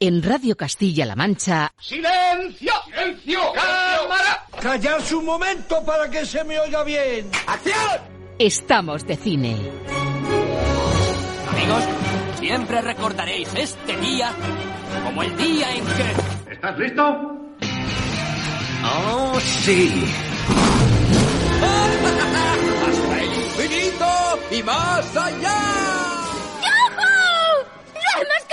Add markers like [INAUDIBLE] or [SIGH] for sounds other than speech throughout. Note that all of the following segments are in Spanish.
En Radio Castilla-La Mancha, ¡Silencio! ¡Silencio! ¡Cámara! Callarse un momento para que se me oiga bien. ¡Acción! estamos de cine. Amigos, siempre recordaréis este día como el día en que... ¿Estás listo? ¡Oh, sí! ¡Hasta el infinito y más allá! ¡Lo hemos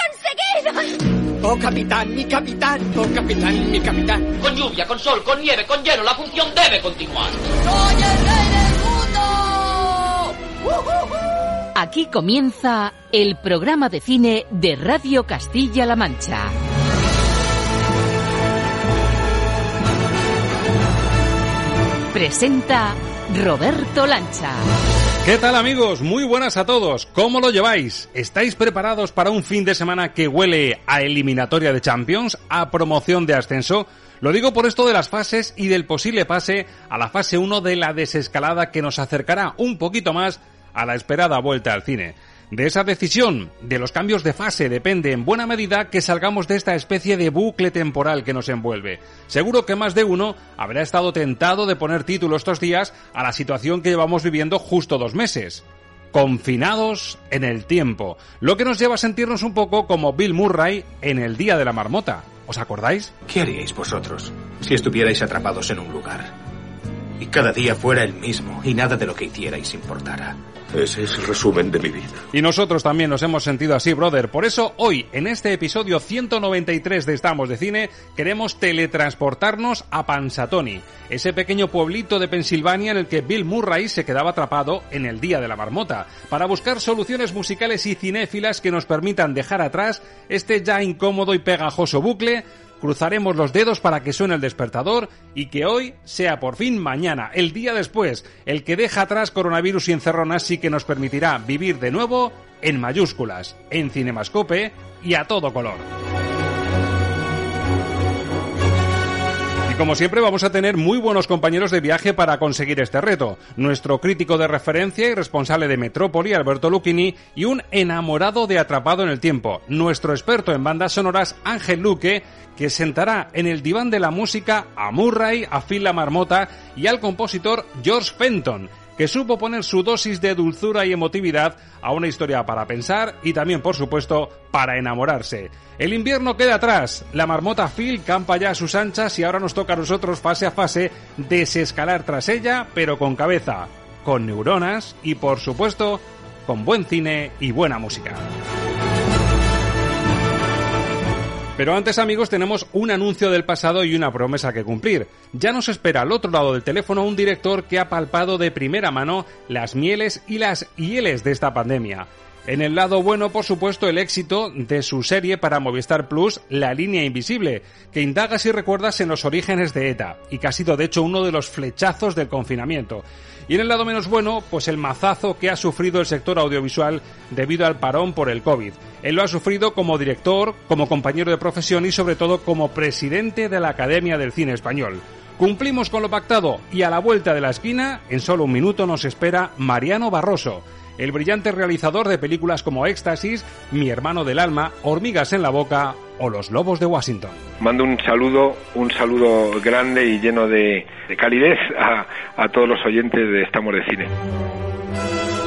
conseguido! ¡Oh, capitán, mi capitán! ¡Oh, capitán, mi capitán! Con lluvia, con sol, con nieve, con hielo, la función debe continuar. ¡Soy el rey del mundo! Aquí comienza el programa de cine de Radio Castilla-La Mancha. Presenta Roberto Lancha. ¿Qué tal amigos? Muy buenas a todos. ¿Cómo lo lleváis? ¿Estáis preparados para un fin de semana que huele a eliminatoria de Champions, a promoción de ascenso? Lo digo por esto de las fases y del posible pase a la fase 1 de la desescalada que nos acercará un poquito más a la esperada vuelta al cine. De esa decisión, de los cambios de fase, depende en buena medida que salgamos de esta especie de bucle temporal que nos envuelve. Seguro que más de uno habrá estado tentado de poner título estos días a la situación que llevamos viviendo justo dos meses. Confinados en el tiempo, lo que nos lleva a sentirnos un poco como Bill Murray en el Día de la Marmota. ¿Os acordáis? ¿Qué haríais vosotros si estuvierais atrapados en un lugar? Y cada día fuera el mismo y nada de lo que hicierais importara. Ese es el resumen de mi vida. Y nosotros también nos hemos sentido así, brother. Por eso hoy, en este episodio 193 de Estamos de Cine, queremos teletransportarnos a Pansatoni, ese pequeño pueblito de Pensilvania en el que Bill Murray se quedaba atrapado en el Día de la Marmota, para buscar soluciones musicales y cinéfilas que nos permitan dejar atrás este ya incómodo y pegajoso bucle cruzaremos los dedos para que suene el despertador y que hoy sea por fin mañana, el día después, el que deja atrás coronavirus y encerronas y que nos permitirá vivir de nuevo en mayúsculas, en cinemascope y a todo color. Y como siempre vamos a tener muy buenos compañeros de viaje para conseguir este reto. Nuestro crítico de referencia y responsable de Metrópoli, Alberto Lucchini, y un enamorado de Atrapado en el Tiempo, nuestro experto en bandas sonoras, Ángel Luque, que sentará en el diván de la música a Murray, a Phil la Marmota y al compositor George Fenton, que supo poner su dosis de dulzura y emotividad a una historia para pensar y también, por supuesto, para enamorarse. El invierno queda atrás, la marmota Phil campa ya a sus anchas y ahora nos toca a nosotros fase a fase desescalar tras ella, pero con cabeza, con neuronas y, por supuesto, con buen cine y buena música. Pero antes amigos tenemos un anuncio del pasado y una promesa que cumplir. Ya nos espera al otro lado del teléfono un director que ha palpado de primera mano las mieles y las hieles de esta pandemia. En el lado bueno, por supuesto, el éxito de su serie para Movistar Plus, La línea invisible, que indaga si recuerdas en los orígenes de ETA, y que ha sido de hecho uno de los flechazos del confinamiento. Y en el lado menos bueno, pues el mazazo que ha sufrido el sector audiovisual debido al parón por el COVID. Él lo ha sufrido como director, como compañero de profesión y sobre todo como presidente de la Academia del Cine Español. Cumplimos con lo pactado y a la vuelta de la esquina, en solo un minuto nos espera Mariano Barroso el brillante realizador de películas como Éxtasis, Mi hermano del alma, Hormigas en la boca o Los lobos de Washington. Mando un saludo, un saludo grande y lleno de, de calidez a, a todos los oyentes de Estamos de Cine.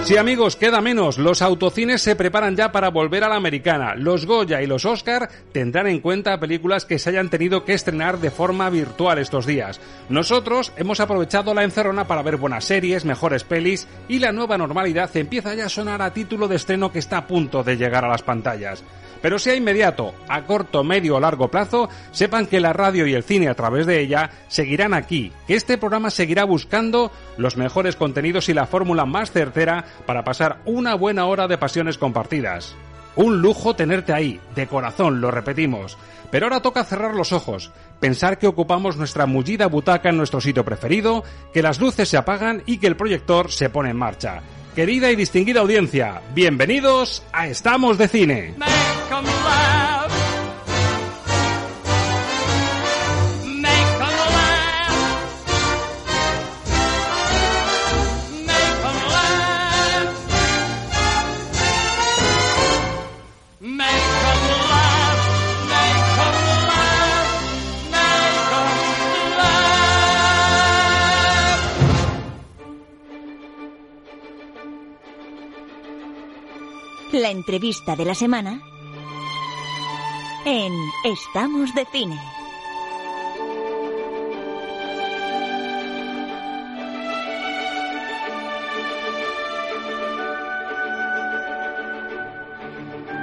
Sí amigos, queda menos. Los autocines se preparan ya para volver a la americana. Los Goya y los Oscar tendrán en cuenta películas que se hayan tenido que estrenar de forma virtual estos días. Nosotros hemos aprovechado la encerrona para ver buenas series, mejores pelis y la nueva normalidad empieza ya a sonar a título de estreno que está a punto de llegar a las pantallas. Pero sea inmediato, a corto, medio o largo plazo, sepan que la radio y el cine a través de ella seguirán aquí, que este programa seguirá buscando los mejores contenidos y la fórmula más certera para pasar una buena hora de pasiones compartidas. Un lujo tenerte ahí, de corazón, lo repetimos. Pero ahora toca cerrar los ojos, pensar que ocupamos nuestra mullida butaca en nuestro sitio preferido, que las luces se apagan y que el proyector se pone en marcha. Querida y distinguida audiencia, bienvenidos a Estamos de Cine. La entrevista de la semana en Estamos de Cine.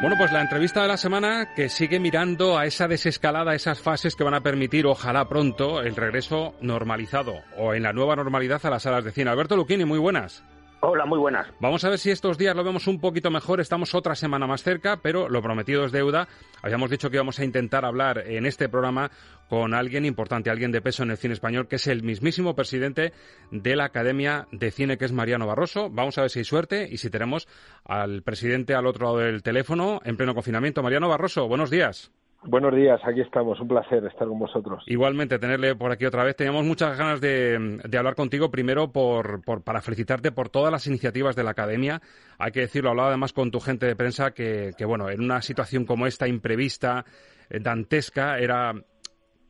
Bueno, pues la entrevista de la semana que sigue mirando a esa desescalada, esas fases que van a permitir, ojalá pronto, el regreso normalizado o en la nueva normalidad a las salas de cine. Alberto Luquini, muy buenas. Hola, muy buenas. Vamos a ver si estos días lo vemos un poquito mejor. Estamos otra semana más cerca, pero lo prometido es deuda. Habíamos dicho que íbamos a intentar hablar en este programa con alguien importante, alguien de peso en el cine español, que es el mismísimo presidente de la Academia de Cine, que es Mariano Barroso. Vamos a ver si hay suerte y si tenemos al presidente al otro lado del teléfono en pleno confinamiento. Mariano Barroso, buenos días. Buenos días, aquí estamos. Un placer estar con vosotros. Igualmente, tenerle por aquí otra vez. Teníamos muchas ganas de, hablar contigo, primero por, para felicitarte por todas las iniciativas de la Academia. Hay que decirlo, hablaba además con tu gente de prensa que, que bueno, en una situación como esta, imprevista, eh, dantesca, era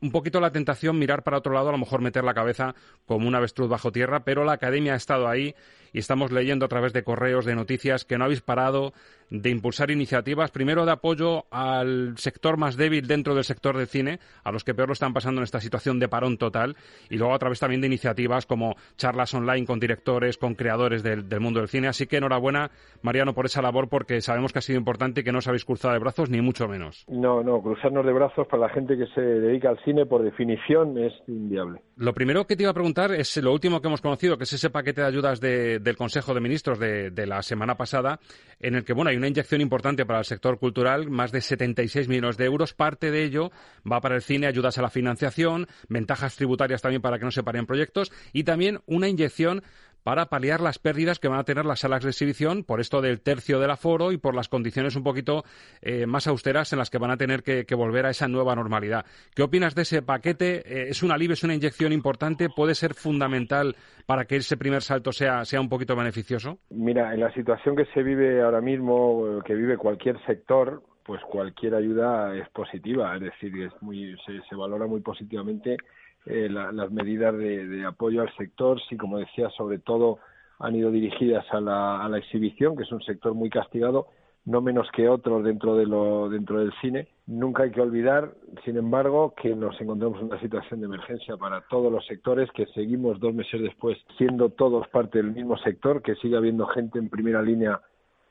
un poquito la tentación mirar para otro lado, a lo mejor meter la cabeza como un avestruz bajo tierra, pero la Academia ha estado ahí y estamos leyendo a través de correos, de noticias, que no habéis parado de impulsar iniciativas, primero de apoyo al sector más débil dentro del sector de cine, a los que peor lo están pasando en esta situación de parón total, y luego a través también de iniciativas como charlas online con directores, con creadores del, mundo del cine. Así que enhorabuena, Mariano, por esa labor, porque sabemos que ha sido importante y que no os habéis cruzado de brazos, ni mucho menos. No, no, cruzarnos de brazos para la gente que se dedica al cine, por definición, es inviable. Lo primero que te iba a preguntar es lo último que hemos conocido, que es ese paquete de ayudas del Consejo de Ministros de, de la semana pasada, en el que, bueno, hay una inyección importante para el sector cultural, más de 76 millones de euros. Parte de ello va para el cine, ayudas a la financiación, ventajas tributarias también para que no se paren proyectos y también una inyección para paliar las pérdidas que van a tener las salas de exhibición por esto del tercio del aforo y por las condiciones un poquito eh, más austeras en las que van a tener que, volver a esa nueva normalidad. ¿Qué opinas de ese paquete? Eh, ¿Es un alivio, es una inyección importante? ¿Puede ser fundamental para que ese primer salto sea, sea un poquito beneficioso? Mira, en la situación que se vive ahora mismo, que vive cualquier sector, pues cualquier ayuda es positiva, es decir, es muy, se valora muy positivamente eh, las medidas de, apoyo al sector, sí, como decía, sobre todo han ido dirigidas a la, a la exhibición, que es un sector muy castigado, no menos que otros dentro de dentro del cine. Nunca hay que olvidar, sin embargo, que nos encontramos en una situación de emergencia para todos los sectores, que seguimos dos meses después siendo todos parte del mismo sector, que sigue habiendo gente en primera línea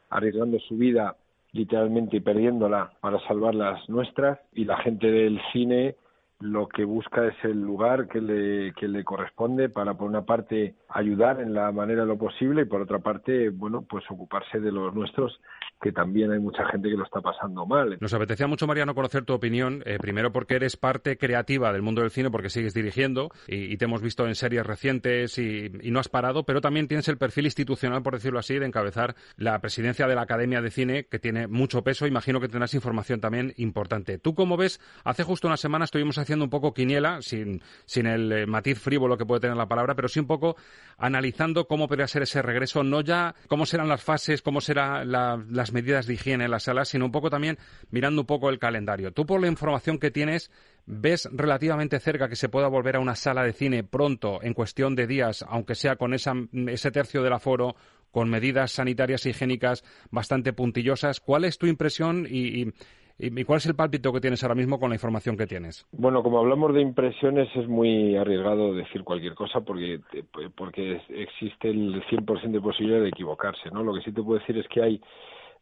arriesgando su vida literalmente y perdiéndola para salvar las nuestras y la gente del cine lo que busca es el lugar que le, que le corresponde para, por una parte, ayudar en la manera de lo posible y, por otra parte, bueno, pues ocuparse de los nuestros, que también hay mucha gente que lo está pasando mal. Nos apetecía mucho, Mariano, conocer tu opinión, eh, primero porque eres parte creativa del mundo del cine, porque sigues dirigiendo y, te hemos visto en series recientes y, no has parado, pero también tienes el perfil institucional, por decirlo así, de encabezar la presidencia de la Academia de Cine, que tiene mucho peso. Imagino que tendrás información también importante. ¿Tú cómo ves? Hace justo una semana estuvimos haciendo un poco quiniela, sin, sin el eh, matiz frívolo que puede tener la palabra, pero sí un poco analizando cómo podría ser ese regreso, no ya cómo serán las fases, cómo serán las medidas de higiene en las salas, sino un poco también mirando un poco el calendario. Tú, por la información que tienes, ¿ves relativamente cerca que se pueda volver a una sala de cine pronto, en cuestión de días, aunque sea con esa, ese tercio del aforo, con medidas sanitarias y higiénicas bastante puntillosas? ¿Cuál es tu impresión ¿Y cuál es el pálpito que tienes ahora mismo con la información que tienes? Bueno, como hablamos de impresiones, es muy arriesgado decir cualquier cosa porque, porque existe el 100% de posibilidad de equivocarse. ¿no? Lo que sí te puedo decir es que hay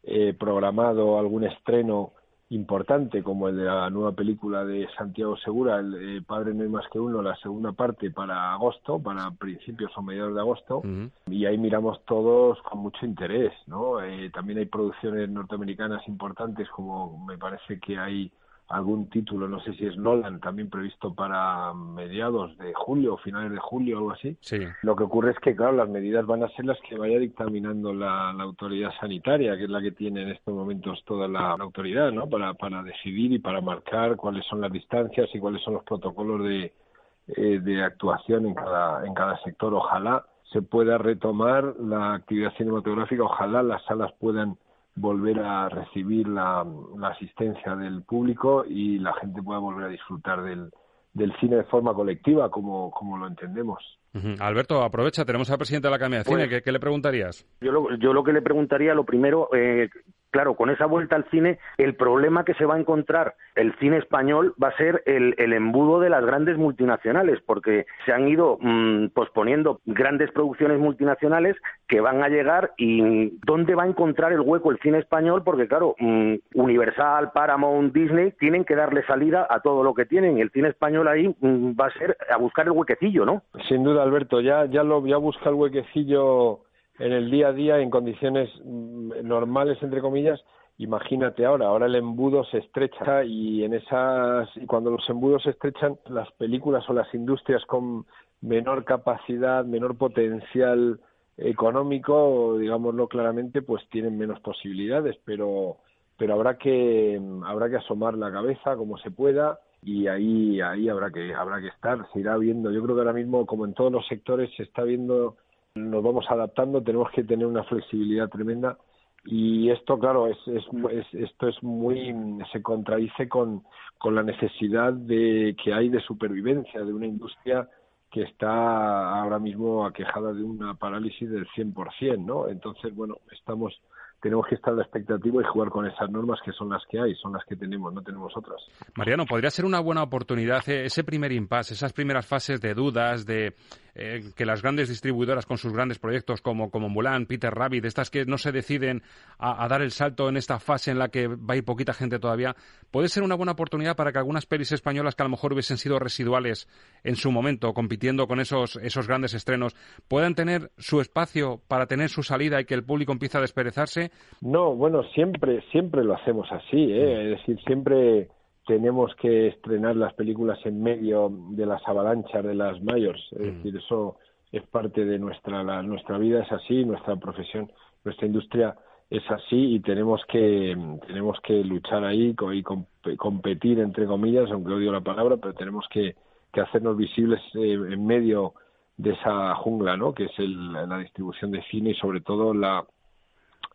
eh, programado algún estreno importante como el de la nueva película de Santiago Segura, el eh, Padre no hay más que uno, la segunda parte para agosto, para principios o mediados de agosto, y ahí miramos todos con mucho interés, ¿no? Eh, también hay producciones norteamericanas importantes, como me parece que hay algún título, no sé si es Nolan, también previsto para mediados de julio o finales de julio, algo así. Sí. Lo que ocurre es que, claro, las medidas van a ser las que vaya dictaminando la, autoridad sanitaria, que es la que tiene en estos momentos toda la, autoridad, ¿no? Para, para decidir y para marcar cuáles son las distancias y cuáles son los protocolos de, eh, de actuación en cada, en cada sector. Ojalá se pueda retomar la actividad cinematográfica, ojalá las salas puedan volver a recibir la, asistencia del público y la gente pueda volver a disfrutar del, del cine de forma colectiva, como, como lo entendemos. Alberto, aprovecha, tenemos al presidente de la Academia de Cine, pues ¿Qué, le preguntarías? Yo lo, yo lo que le preguntaría, lo primero, eh, claro, con esa vuelta al cine, el problema que se va a encontrar el cine español va a ser el, embudo de las grandes multinacionales, porque se han ido mm, posponiendo grandes producciones multinacionales que van a llegar y dónde va a encontrar el hueco el cine español, porque claro, mm, Universal, Paramount, Disney tienen que darle salida a todo lo que tienen. El cine español ahí mm, va a ser a buscar el huequecillo, ¿no? Sin duda, Alberto, ya, ya, lo, ya busca el huequecillo en el día a día en condiciones mm, normales entre comillas imagínate ahora ahora el embudo se estrecha y en esas y cuando los embudos se estrechan las películas o las industrias con menor capacidad menor potencial económico digámoslo claramente pues tienen menos posibilidades pero pero habrá que habrá que asomar la cabeza como se pueda y ahí ahí habrá que habrá que estar. Se irá viendo. Yo creo que ahora mismo como en todos los sectores se está viendo nos vamos adaptando, tenemos que tener una flexibilidad tremenda y esto, claro, es, es, esto es muy, se contradice con, con la necesidad de que hay de supervivencia de una industria que está ahora mismo aquejada de una parálisis del 100%, ¿no? Entonces, bueno, estamos tenemos que estar a la expectativa y jugar con esas normas que son las que hay, son las que tenemos, no tenemos otras. Mariano, podría ser una buena oportunidad eh, ese primer impasse, esas primeras fases de dudas, de eh, que las grandes distribuidoras con sus grandes proyectos como, como Mulan, Peter Rabbit, estas que no se deciden a, dar el salto en esta fase en la que va a ir poquita gente todavía, puede ser una buena oportunidad para que algunas pelis españolas que a lo mejor hubiesen sido residuales en su momento, compitiendo con esos, esos grandes estrenos, puedan tener su espacio para tener su salida y que el público empiece a desperezarse no, bueno, siempre, siempre lo hacemos así, ¿eh? Mm. es decir, siempre tenemos que estrenar las películas en medio de las avalanchas de las mayores, es mm. decir, eso es parte de nuestra, la, nuestra vida es así, nuestra profesión, nuestra industria es así y tenemos que tenemos que luchar ahí y competir entre comillas, aunque odio la palabra, pero tenemos que, que hacernos visibles eh, en medio de esa jungla, ¿no? Que es el, la distribución de cine y sobre todo la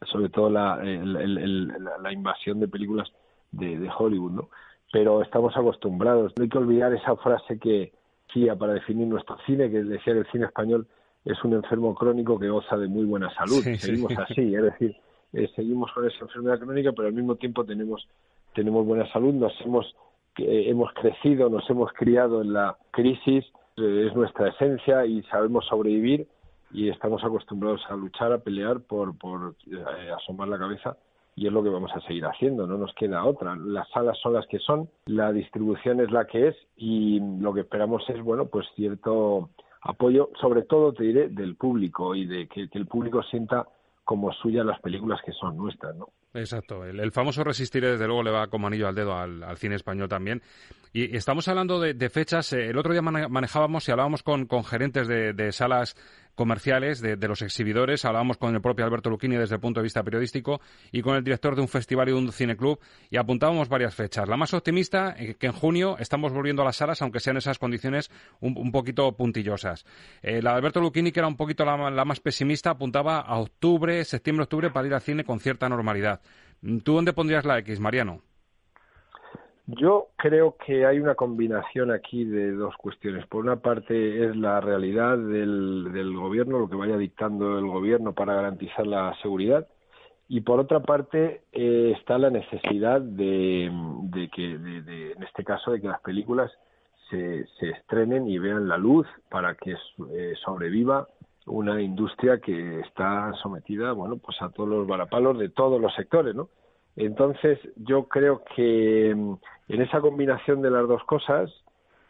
sobre todo la, la invasión de películas de, de, Hollywood, ¿no? Pero estamos acostumbrados. No hay que olvidar esa frase que decía para definir nuestro cine, que decía que el cine español es un enfermo crónico que goza de muy buena salud. seguimos así, es decir, eh, seguimos con esa enfermedad crónica, pero al mismo tiempo tenemos tenemos buena salud, nos hemos eh, hemos crecido, nos hemos criado en la crisis, eh, es nuestra esencia y sabemos sobrevivir y estamos acostumbrados a luchar, a pelear por, por eh, asomar la cabeza y es lo que vamos a seguir haciendo, no nos queda otra. Las salas son las que son, la distribución es la que es y lo que esperamos es, bueno, pues cierto apoyo, sobre todo te diré, del público y de que, el público sienta como suya las películas que son nuestras, ¿no? Exacto. El, famoso Resistir, desde luego, le va como anillo al dedo al, cine español también. Y estamos hablando de, fechas. Eh, el otro día manejábamos y hablábamos con, gerentes de, salas comerciales de, los exhibidores. Hablábamos con el propio Alberto Luchini desde el punto de vista periodístico y con el director de un festival y de un cineclub y apuntábamos varias fechas. La más optimista, eh, que en junio estamos volviendo a las salas, aunque sean esas condiciones un, poquito puntillosas. Eh, la de Alberto Luchini, que era un poquito la, la más pesimista, apuntaba a octubre, septiembre-octubre para ir al cine con cierta normalidad. ¿Tú dónde pondrías la X, Mariano? Yo creo que hay una combinación aquí de dos cuestiones. Por una parte es la realidad del, del gobierno, lo que vaya dictando el gobierno para garantizar la seguridad. Y por otra parte eh, está la necesidad de, que, de, en este caso, de que las películas se, se estrenen y vean la luz para que eh, sobreviva una industria que está sometida, bueno, pues a todos los varapalos de todos los sectores, ¿no? Entonces, yo creo que mm, en esa combinación de las dos cosas,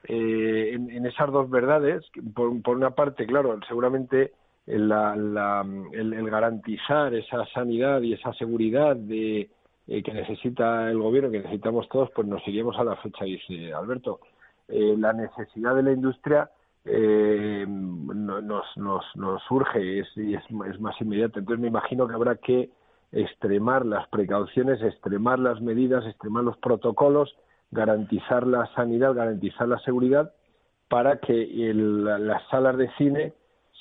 eh, en, esas dos verdades, por, por, una parte, claro, seguramente la, la, el, garantizar esa sanidad y esa seguridad de eh, que necesita el gobierno, que necesitamos todos, pues nos iríamos a la fecha, dice Alberto. Eh, la necesidad de la industria eh, nos, nos, nos surge es, y es, es más inmediata. Entonces me imagino que habrá que extremar las precauciones, extremar las medidas, extremar los protocolos, garantizar la sanidad, garantizar la seguridad para que las salas de cine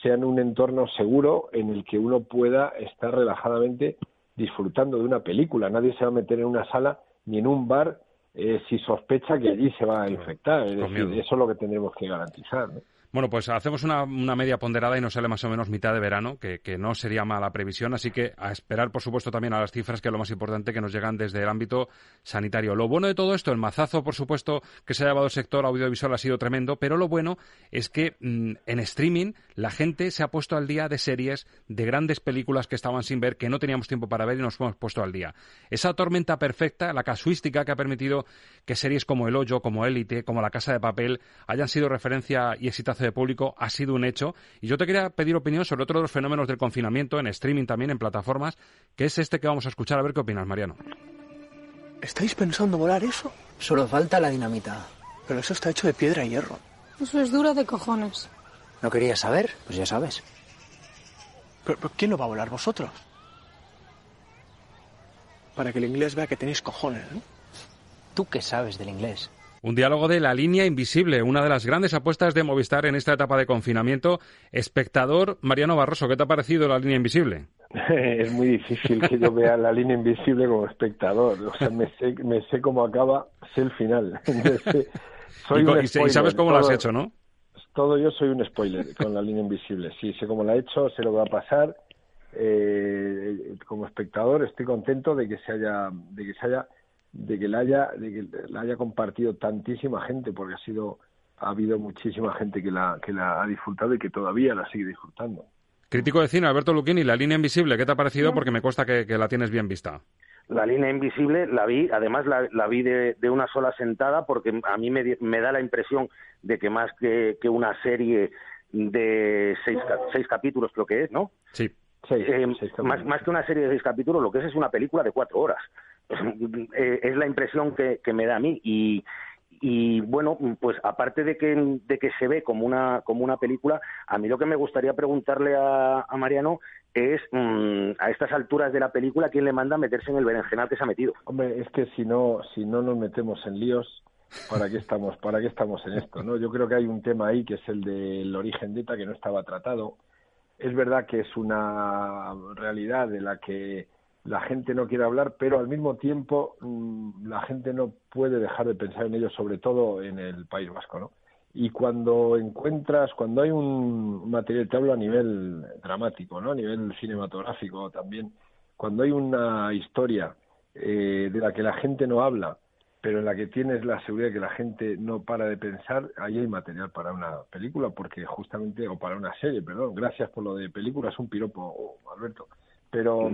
sean un entorno seguro en el que uno pueda estar relajadamente disfrutando de una película. Nadie se va a meter en una sala ni en un bar eh, si sospecha que allí se va a infectar. Es decir, eso es lo que tendremos que garantizar. ¿no? Bueno, pues hacemos una, media ponderada y nos sale más o menos mitad de verano, que, no sería mala previsión, así que a esperar, por supuesto, también a las cifras, que es lo más importante, que nos llegan desde el ámbito sanitario. Lo bueno de todo esto, el mazazo, por supuesto, que se ha llevado el sector audiovisual ha sido tremendo, pero lo bueno es que mm, en streaming la gente se ha puesto al día de series, de grandes películas que estaban sin ver, que no teníamos tiempo para ver y nos hemos puesto al día. Esa tormenta perfecta, la casuística que ha permitido que series como El Hoyo, como Élite, como La Casa de Papel, hayan sido referencia y exitazo de público ha sido un hecho. Y yo te quería pedir opinión sobre otro de los fenómenos del confinamiento, en streaming también, en plataformas, que es este que vamos a escuchar. A ver qué opinas, Mariano. ¿Estáis pensando volar eso? Solo falta la dinamita. Pero eso está hecho de piedra y hierro. Eso es duro de cojones. ¿No querías saber? Pues ya sabes. ¿Pero, quién lo va a volar? ¿Vosotros? Para que el inglés vea que tenéis cojones, ¿no? ¿Tú qué sabes del inglés? Un diálogo de la línea invisible, una de las grandes apuestas de Movistar en esta etapa de confinamiento. Espectador, Mariano Barroso, ¿qué te ha parecido la línea invisible? [LAUGHS] es muy difícil que yo vea la línea invisible como espectador. O sea, me sé, me sé cómo acaba, sé el final. [LAUGHS] y, sabes cómo lo has hecho, ¿no? Todo yo soy un spoiler con la línea invisible. Sí, sé cómo la he hecho, sé lo que va a pasar. Eh, como espectador estoy contento de que se haya, de que se haya de que la haya, de que la haya compartido tantísima gente, porque ha sido, ha habido muchísima gente que la, que la ha disfrutado y que todavía la sigue disfrutando. Crítico de cine, Alberto Luquini, La línea invisible, ¿qué te ha parecido? Porque me cuesta que, la tienes bien vista. La línea invisible la vi, además la, vi de, una sola sentada porque a mí me, me da la impresión de que más que, que una serie de seis, seis capítulos creo que es, ¿no? Sí. Eh, más, más que una serie de seis capítulos, lo que es es una película de cuatro horas. [LAUGHS] Eh, es la impresión que, me da a mí y, y bueno, pues aparte de que, de que se ve como una, como una película, a mí lo que me gustaría preguntarle a, Mariano es mm, a estas alturas de la película quién le manda a meterse en el berenjenal que se ha metido. Hombre, es que si no, si no nos metemos en líos, ¿para qué estamos, para qué estamos en esto? ¿no? Yo creo que hay un tema ahí que es el del origen de ETA que no estaba tratado. Es verdad que es una realidad de la que la gente no quiere hablar, pero al mismo tiempo mm, la gente no puede dejar de pensar en ello, sobre todo en el País Vasco, ¿no? Y cuando encuentras, cuando hay un material, te hablo a nivel dramático, ¿no? A nivel cinematográfico también, cuando hay una historia eh, de la que la gente no habla, pero en la que tienes la seguridad de que la gente no para de pensar, ahí hay material para una película, porque justamente, o para una serie, perdón, gracias por lo de película, es un piropo, Alberto. Pero,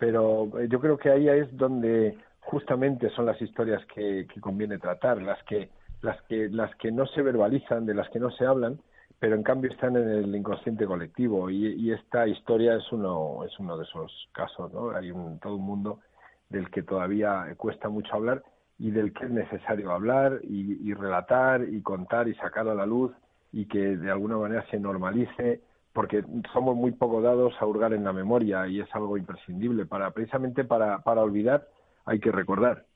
pero eh, yo creo que ahí es donde justamente son las historias que, conviene tratar, las que, las que, las que no se verbalizan, de las que no se hablan, pero en cambio están en el inconsciente colectivo y, esta historia es uno, es uno de esos casos, ¿no? Hay un, todo un mundo del que todavía cuesta mucho hablar y del que es necesario hablar y, y relatar y contar y sacar a la luz y que de alguna manera se normalice porque somos muy poco dados a hurgar en la memoria y es algo imprescindible para precisamente para, para olvidar hay que recordar.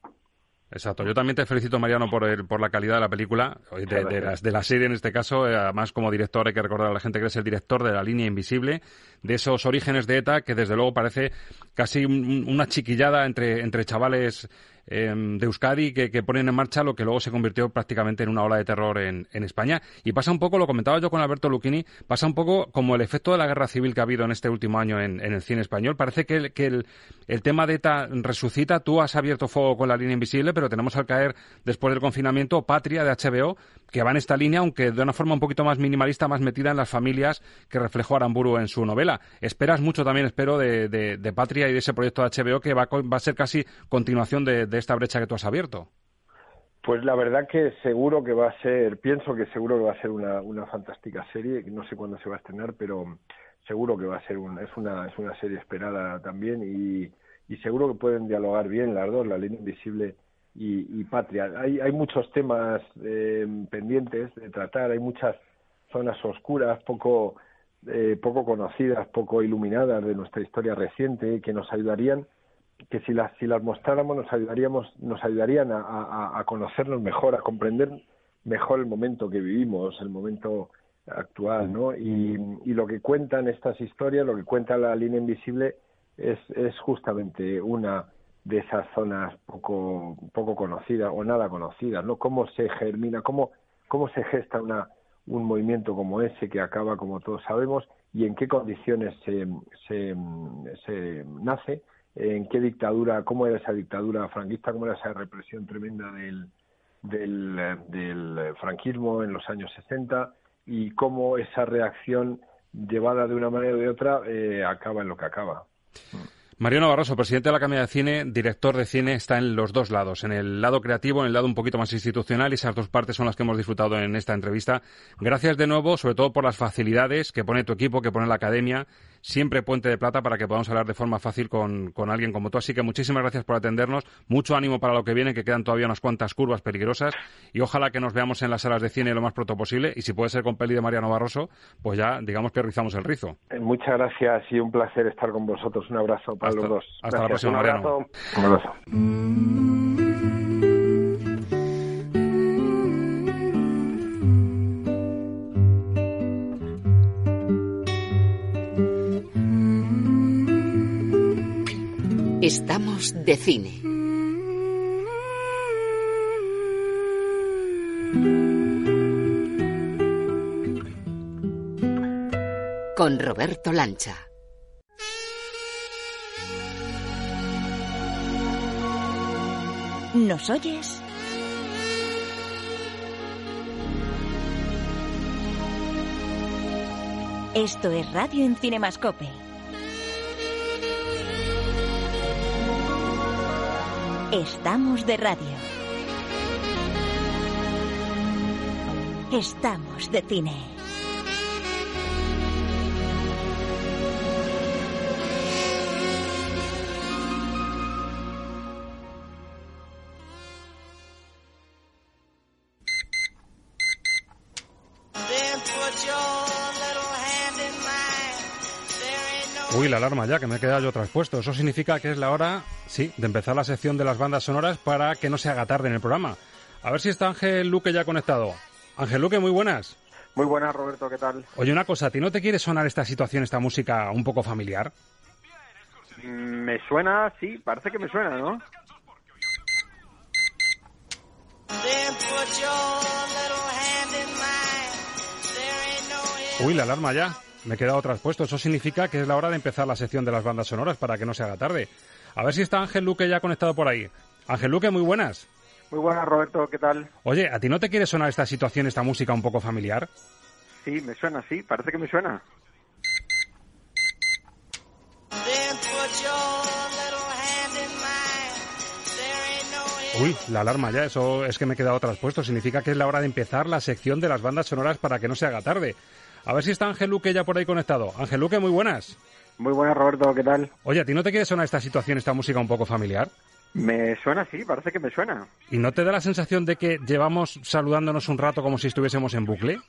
Exacto. Yo también te felicito, Mariano, por, el, por la calidad de la película, de, de, de la serie en este caso. Eh, además, como director, hay que recordar a la gente que eres el director de La Línea Invisible, de esos orígenes de ETA, que desde luego parece casi una chiquillada entre, entre chavales Em, de Euskadi que, ponen en marcha lo que luego se convirtió prácticamente en una ola de terror en, España. Y pasa un poco, lo comentaba yo con Alberto Lucchini, pasa un poco como el efecto de la guerra civil que ha habido en este último año en, el cine español. Parece que, el, el, tema de ETA resucita. Tú has abierto fuego con la línea invisible, pero tenemos al caer, después del confinamiento, Patria de HBO, que va en esta línea, aunque de una forma un poquito más minimalista, más metida en las familias que reflejó Aramburu en su novela. Esperas mucho también, espero, de, Patria y de ese proyecto de HBO que va, va a ser casi continuación de, esta brecha que tú has abierto. Pues la verdad que seguro que va a ser, pienso que seguro que va a ser una, fantástica serie, no sé cuándo se va a estrenar, pero seguro que va a ser una, es una, es una serie esperada también y seguro que pueden dialogar bien las dos, la línea invisible y, y Patria. Hay, hay muchos temas eh, pendientes de tratar, hay muchas zonas oscuras, poco, eh, poco conocidas, poco iluminadas de nuestra historia reciente, que nos ayudarían, que si las, si las mostráramos nos ayudaríamos, nos ayudarían a, a, a conocernos mejor, a comprender mejor el momento que vivimos, el momento actual, ¿no? Y, y, lo que cuentan estas historias, lo que cuenta la línea invisible, es, es justamente una de esas zonas poco, poco conocidas o nada conocidas, ¿no? Cómo se germina, cómo, cómo se gesta una, un movimiento como ese que acaba, como todos sabemos, y en qué condiciones se, se, nace, en qué dictadura, cómo era esa dictadura franquista, cómo era esa represión tremenda del, del, franquismo en los años 60 y cómo esa reacción llevada de una manera o de otra eh, acaba en lo que acaba. Mariano Barroso, presidente de la Academia de Cine, director de cine, está en los dos lados, en el lado creativo, en el lado un poquito más institucional, y esas dos partes son las que hemos disfrutado en esta entrevista. Gracias de nuevo, sobre todo por las facilidades que pone tu equipo, que pone la Academia, siempre puente de plata para que podamos hablar de forma fácil con, con, alguien como tú. Así que muchísimas gracias por atendernos, mucho ánimo para lo que viene, que quedan todavía unas cuantas curvas peligrosas y ojalá que nos veamos en las salas de cine lo más pronto posible y si puede ser con peli de Mariano Barroso, pues ya digamos que rizamos el rizo. Eh, muchas gracias y un placer estar con vosotros. Un abrazo para los dos. Hasta la próxima, Mariano. Un abrazo. Estamos de cine. Con Roberto Lancha. ¿Nos oyes? Esto es Radio en Cinemascope. Estamos de radio. Estamos de cine. La alarma ya, que me he quedado yo traspuesto. Eso significa que es la hora, sí, de empezar la sección de las bandas sonoras para que no se haga tarde en el programa. A ver si está Ángel Luque ya conectado. Ángel Luque, muy buenas. Muy buenas, Roberto, ¿qué tal? Oye, una cosa, ¿a ti no te quiere sonar esta situación, esta música un poco familiar? Mm, me suena, sí, parece que me suena, ¿no? Uy, la alarma ya. Me he quedado traspuesto. Eso significa que es la hora de empezar la sección de las bandas sonoras para que no se haga tarde. A ver si está Ángel Luque ya conectado por ahí. Ángel Luque, muy buenas. Muy buenas, Roberto, ¿qué tal? Oye, ¿a ti no te quiere sonar esta situación, esta música un poco familiar? Sí, me suena, sí, parece que me suena. Uy, la alarma ya, eso es que me he quedado traspuesto. Significa que es la hora de empezar la sección de las bandas sonoras para que no se haga tarde. A ver si está Ángel Luque ya por ahí conectado. Ángel Luque, muy buenas. Muy buenas, Roberto, ¿qué tal? Oye, ¿a ti no te quiere sonar esta situación, esta música un poco familiar? Me suena, sí, parece que me suena. ¿Y no te da la sensación de que llevamos saludándonos un rato como si estuviésemos en bucle?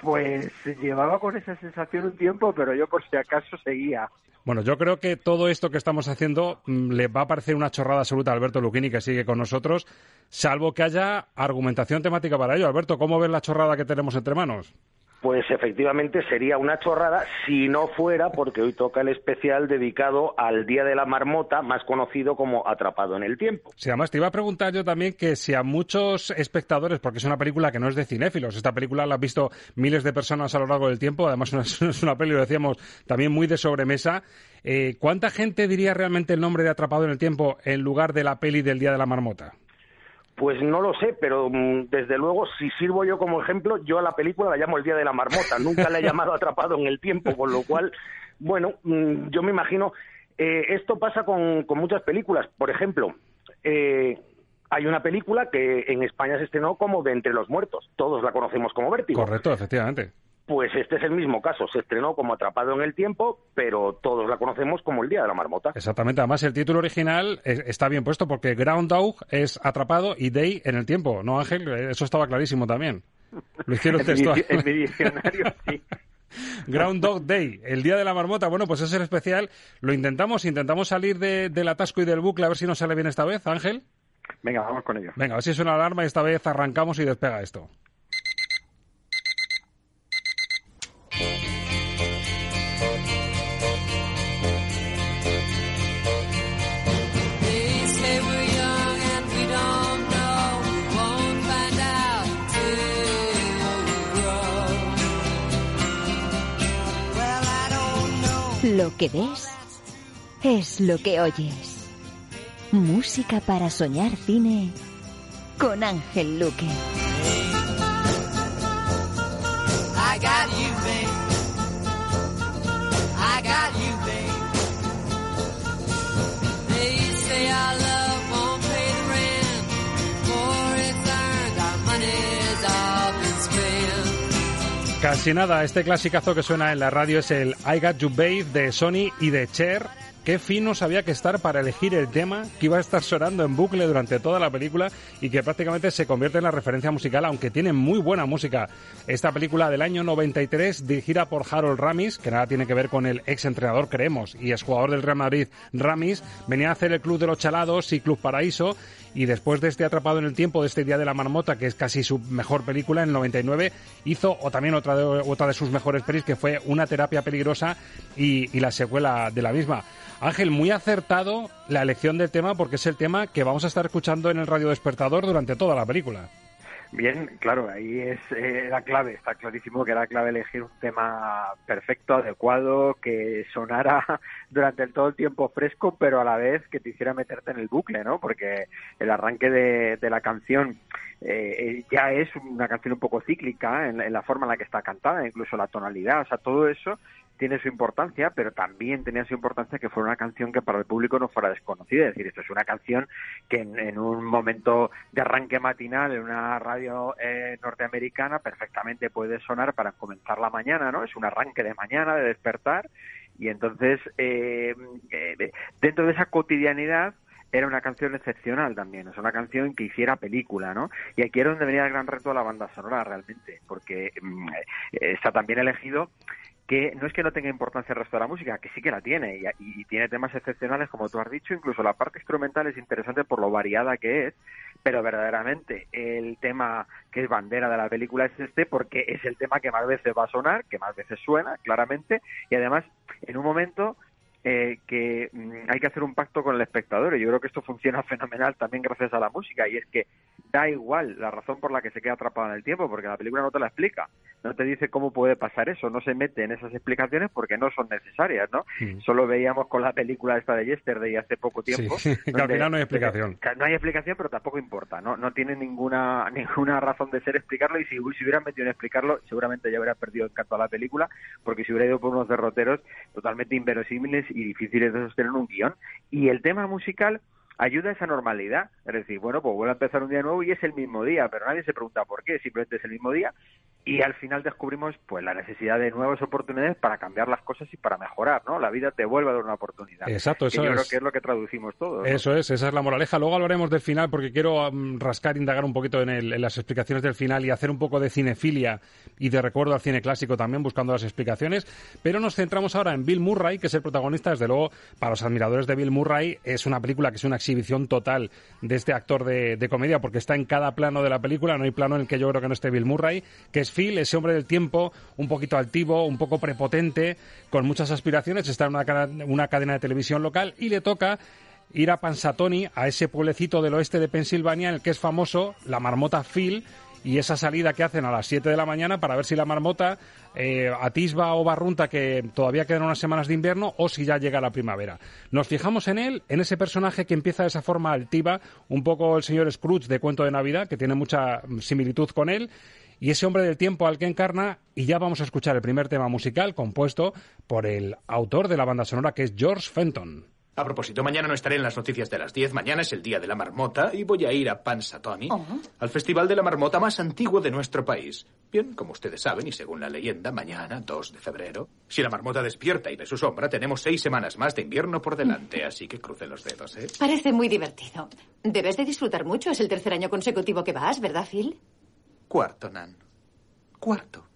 Pues llevaba con esa sensación un tiempo, pero yo por si acaso seguía. Bueno, yo creo que todo esto que estamos haciendo mm, le va a parecer una chorrada absoluta a Alberto Luquini, que sigue con nosotros, salvo que haya argumentación temática para ello. Alberto, ¿cómo ves la chorrada que tenemos entre manos? Pues efectivamente sería una chorrada si no fuera porque hoy toca el especial dedicado al Día de la Marmota, más conocido como Atrapado en el Tiempo. Sí, además te iba a preguntar yo también que si a muchos espectadores, porque es una película que no es de cinéfilos, esta película la han visto miles de personas a lo largo del tiempo, además [LAUGHS] es una película, lo decíamos, también muy de sobremesa, eh, ¿cuánta gente diría realmente el nombre de Atrapado en el Tiempo en lugar de la peli del Día de la Marmota? Pues no lo sé, pero mm, desde luego, si sirvo yo como ejemplo, yo a la película la llamo El Día de la Marmota. Nunca la he llamado [LAUGHS] Atrapado en el Tiempo, con lo cual, bueno, mm, yo me imagino. eh, esto pasa con, con muchas películas. Por ejemplo, eh, hay una película que en España se estrenó como De Entre los Muertos. Todos la conocemos como Vértigo. Correcto, efectivamente. Pues este es el mismo caso. Se estrenó como Atrapado en el Tiempo, pero todos la conocemos como El Día de la Marmota. Exactamente, además el título original es- está bien puesto porque Groundhog es atrapado y Day en el tiempo, ¿no Ángel? Eh, Eso estaba clarísimo también. Lo hicieron En mi textual. en mi diccionario, [LAUGHS] sí. Groundhog Day, el día de la marmota. Bueno, pues es el especial. Lo intentamos, intentamos salir de- del atasco y del bucle a ver si nos sale bien esta vez, Ángel. Venga, vamos con ello. Venga, a ver si suena la alarma y esta vez arrancamos y despega esto. Lo que ves es lo que oyes. Música para soñar cine con Ángel Luque. Casi nada, este clasicazo que suena en la radio es el I Got You Babe de Sony y de Cher. Qué fino sabía que estar para elegir el tema que iba a estar sonando en bucle durante toda la película y que prácticamente se convierte en la referencia musical, aunque tiene muy buena música. Esta película del año 93, dirigida por Harold Ramis, que nada tiene que ver con el ex entrenador, creemos, y ex jugador del Real Madrid, Ramis, venía a hacer el Club de los Chalados y Club Paraíso, y después de este Atrapado en el Tiempo, de este Día de la Marmota, que es casi su mejor película, en el 99, hizo o también otra de, otra de sus mejores pelis, que fue Una terapia peligrosa y, y la secuela de la misma. Ángel, muy acertado la elección del tema porque es el tema que vamos a estar escuchando en el Radio Despertador durante toda la película. Bien, claro, ahí es eh, la clave, está clarísimo que era clave elegir un tema perfecto, adecuado, que sonara [LAUGHS] durante el, todo el tiempo fresco, pero a la vez que te hiciera meterte en el bucle, ¿no? Porque el arranque de, de la canción eh, ya es una canción un poco cíclica en, en la forma en la que está cantada, incluso la tonalidad, o sea, todo eso tiene su importancia, pero también tenía su importancia que fuera una canción que para el público no fuera desconocida. Es decir, esto es una canción que en, un momento de arranque matinal en una radio eh, norteamericana perfectamente puede sonar para comenzar la mañana, ¿no? Es un arranque de mañana, de despertar, y entonces eh, eh, dentro de esa cotidianidad era una canción excepcional también, es una canción que hiciera película, ¿no? Y aquí era donde venía el gran reto de la banda sonora realmente, porque mm, eh, está también elegido que no es que no tenga importancia el resto de la música, que sí que la tiene, y, tiene temas excepcionales, como tú has dicho, incluso la parte instrumental es interesante por lo variada que es, pero verdaderamente el tema que es bandera de la película es este, porque es el tema que más veces va a sonar, que más veces suena, claramente, y además en un momento eh, que mm, hay que hacer un pacto con el espectador y yo creo que esto funciona [LAUGHS] fenomenal también gracias a la música y es que da igual la razón por la que se queda atrapado en el tiempo porque la película no te la explica no te dice cómo puede pasar eso no se mete en esas explicaciones porque no son necesarias no Mm. solo veíamos con la película esta de Yesterday hace poco tiempo [LAUGHS] Sí, al final no hay explicación. no hay explicación pero tampoco importa no no tiene ninguna [LAUGHS] ninguna razón de ser explicarlo y si, si hubieran metido en explicarlo seguramente ya hubiera perdido el canto a la película porque se hubiera ido por unos derroteros totalmente inverosímiles y difíciles de sostener un guion y el tema musical ayuda a esa normalidad. Es decir, bueno, pues vuelve a empezar un día nuevo y es el mismo día, pero nadie se pregunta por qué, simplemente es el mismo día y al final descubrimos pues la necesidad de nuevas oportunidades para cambiar las cosas y para mejorar, ¿no? La vida te vuelve a dar una oportunidad. Exacto, Que eso yo creo es. que es lo que traducimos todos. ¿no? Eso es, esa es la moraleja. Luego hablaremos del final porque quiero mm, rascar, indagar un poquito en, el- en las explicaciones del final y hacer un poco de cinefilia y de recuerdo al cine clásico también buscando las explicaciones. Pero nos centramos ahora en Bill Murray, que es el protagonista. Desde luego, para los admiradores de Bill Murray, es una película que es una exhibición total de este actor de, de comedia porque está en cada plano de la película. No hay plano en el que yo creo que no esté Bill Murray, que es Phil, ese hombre del tiempo, un poquito altivo, un poco prepotente, con muchas aspiraciones. Está en una, una cadena de televisión local y le toca ir a Pansatoni, a ese pueblecito del oeste de Pensilvania en el que es famoso la marmota Phil y esa salida que hacen a las 7 de la mañana para ver si la marmota eh, atisba o barrunta que todavía quedan unas semanas de invierno o si ya llega la primavera. Nos fijamos en él, en ese personaje que empieza de esa forma altiva, un poco el señor Scrooge de Cuento de Navidad, que tiene mucha similitud con él, y ese hombre del tiempo al que encarna, y ya vamos a escuchar el primer tema musical compuesto por el autor de la banda sonora que es George Fenton. A propósito, mañana no estaré en las noticias de las 10. Mañana es el Día de la Marmota y voy a ir a Pansatoni, al festival de la marmota más antiguo de nuestro país. Bien, como ustedes saben, y según la leyenda, mañana, 2 de febrero, si la marmota despierta y ve su sombra, tenemos seis semanas más de invierno por delante, así que cruce los dedos, ¿eh? Parece muy divertido. Debes de disfrutar mucho. Es el tercer año consecutivo que vas, ¿verdad, Phil? Cuarto, Nan. Cuarto.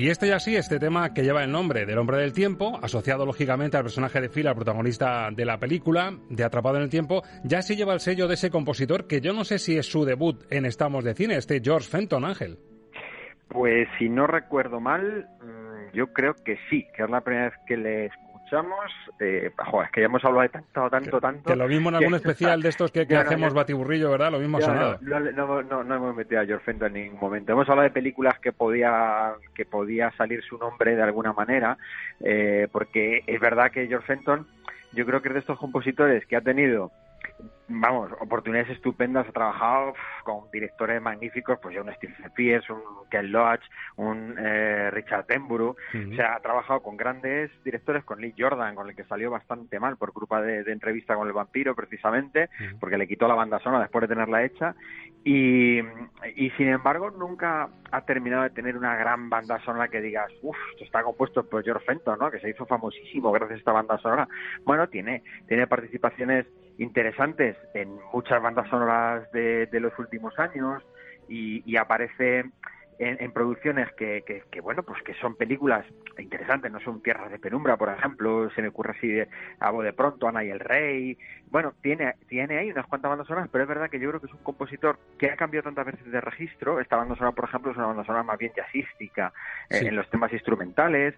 Y este ya sí, este tema que lleva el nombre del hombre del tiempo, asociado lógicamente al personaje de Phil, al protagonista de la película, de Atrapado en el Tiempo, ya sí lleva el sello de ese compositor que yo no sé si es su debut en Estamos de Cine, este George Fenton, Ángel. Pues si no recuerdo mal, mm, yo creo que sí, que es la primera vez que le escuchamos. Eh, joder, es que ya hemos hablado de tanto, tanto, tanto. Que lo mismo en algún especial de estos que, que No, no, hacemos batiburrillo, ¿verdad? Lo mismo ha sonado. No, no, no hemos metido a George Fenton en ningún momento. Hemos hablado de películas que podía que podía salir su nombre de alguna manera, eh, porque es verdad que George Fenton, yo creo que es de estos compositores que ha tenido vamos, oportunidades estupendas, ha trabajado con directores magníficos, pues ya un Stephen Pierce, un Ken Loach, un eh, Richard Attenborough, o sea, ha trabajado con grandes directores, con Lee Jordan, con el que salió bastante mal por culpa de, de entrevista con el vampiro, precisamente, porque le quitó la banda sonora después de tenerla hecha, y, y sin embargo nunca ha terminado de tener una gran banda sonora que digas, uff, esto está compuesto por George Fenton, ¿no? Que se hizo famosísimo gracias a esta banda sonora. Bueno, tiene, tiene participaciones interesantes en muchas bandas sonoras de, de los últimos años y, y aparece en, en producciones que, que, que, bueno, pues que son películas interesantes, no son Tierras de Penumbra, por ejemplo, se me ocurre así de a de pronto, Ana y el Rey, bueno, tiene, tiene ahí unas cuantas bandas sonoras, pero es verdad que yo creo que es un compositor que ha cambiado tantas veces de registro, esta banda sonora, por ejemplo, es una banda sonora más bien jazzística, eh, en los temas instrumentales,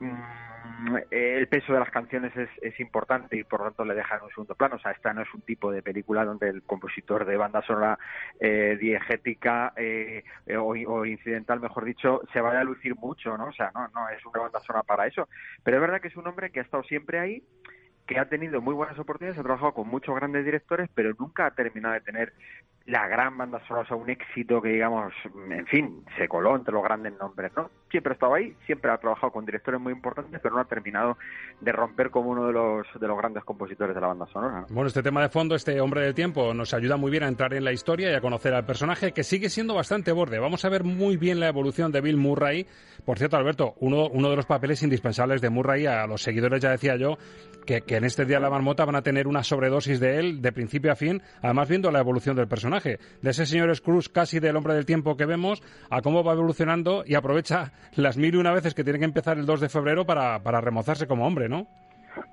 Mm, el peso de las canciones es, es importante y por lo tanto le deja en un segundo plano. O sea, esta no es un tipo de película donde el compositor de banda sonora eh, diegética eh, eh, o, o incidental, mejor dicho, se vaya a lucir mucho, ¿no? O sea, no, no es una banda sonora para eso. Pero es verdad que es un hombre que ha estado siempre ahí, que ha tenido muy buenas oportunidades, ha trabajado con muchos grandes directores, pero nunca ha terminado de tener la gran banda sonora, o sea, un éxito que, digamos, en fin, se coló entre los grandes nombres, ¿no? Siempre ha estado ahí, siempre ha trabajado con directores muy importantes, pero no ha terminado de romper como uno de los, de los grandes compositores de la banda sonora. ¿no? Bueno, este tema de fondo, este hombre del tiempo, nos ayuda muy bien a entrar en la historia y a conocer al personaje que sigue siendo bastante borde. Vamos a ver muy bien la evolución de Bill Murray. Por cierto, Alberto, uno, uno de los papeles indispensables de Murray, a los seguidores ya decía yo, que, que en este día de la marmota van a tener una sobredosis de él de principio a fin, además viendo la evolución del personaje. De ese señor Scrooge casi del hombre del tiempo que vemos, a cómo va evolucionando y aprovecha las mil y una veces que tiene que empezar el 2 de febrero para, para remozarse como hombre, ¿no?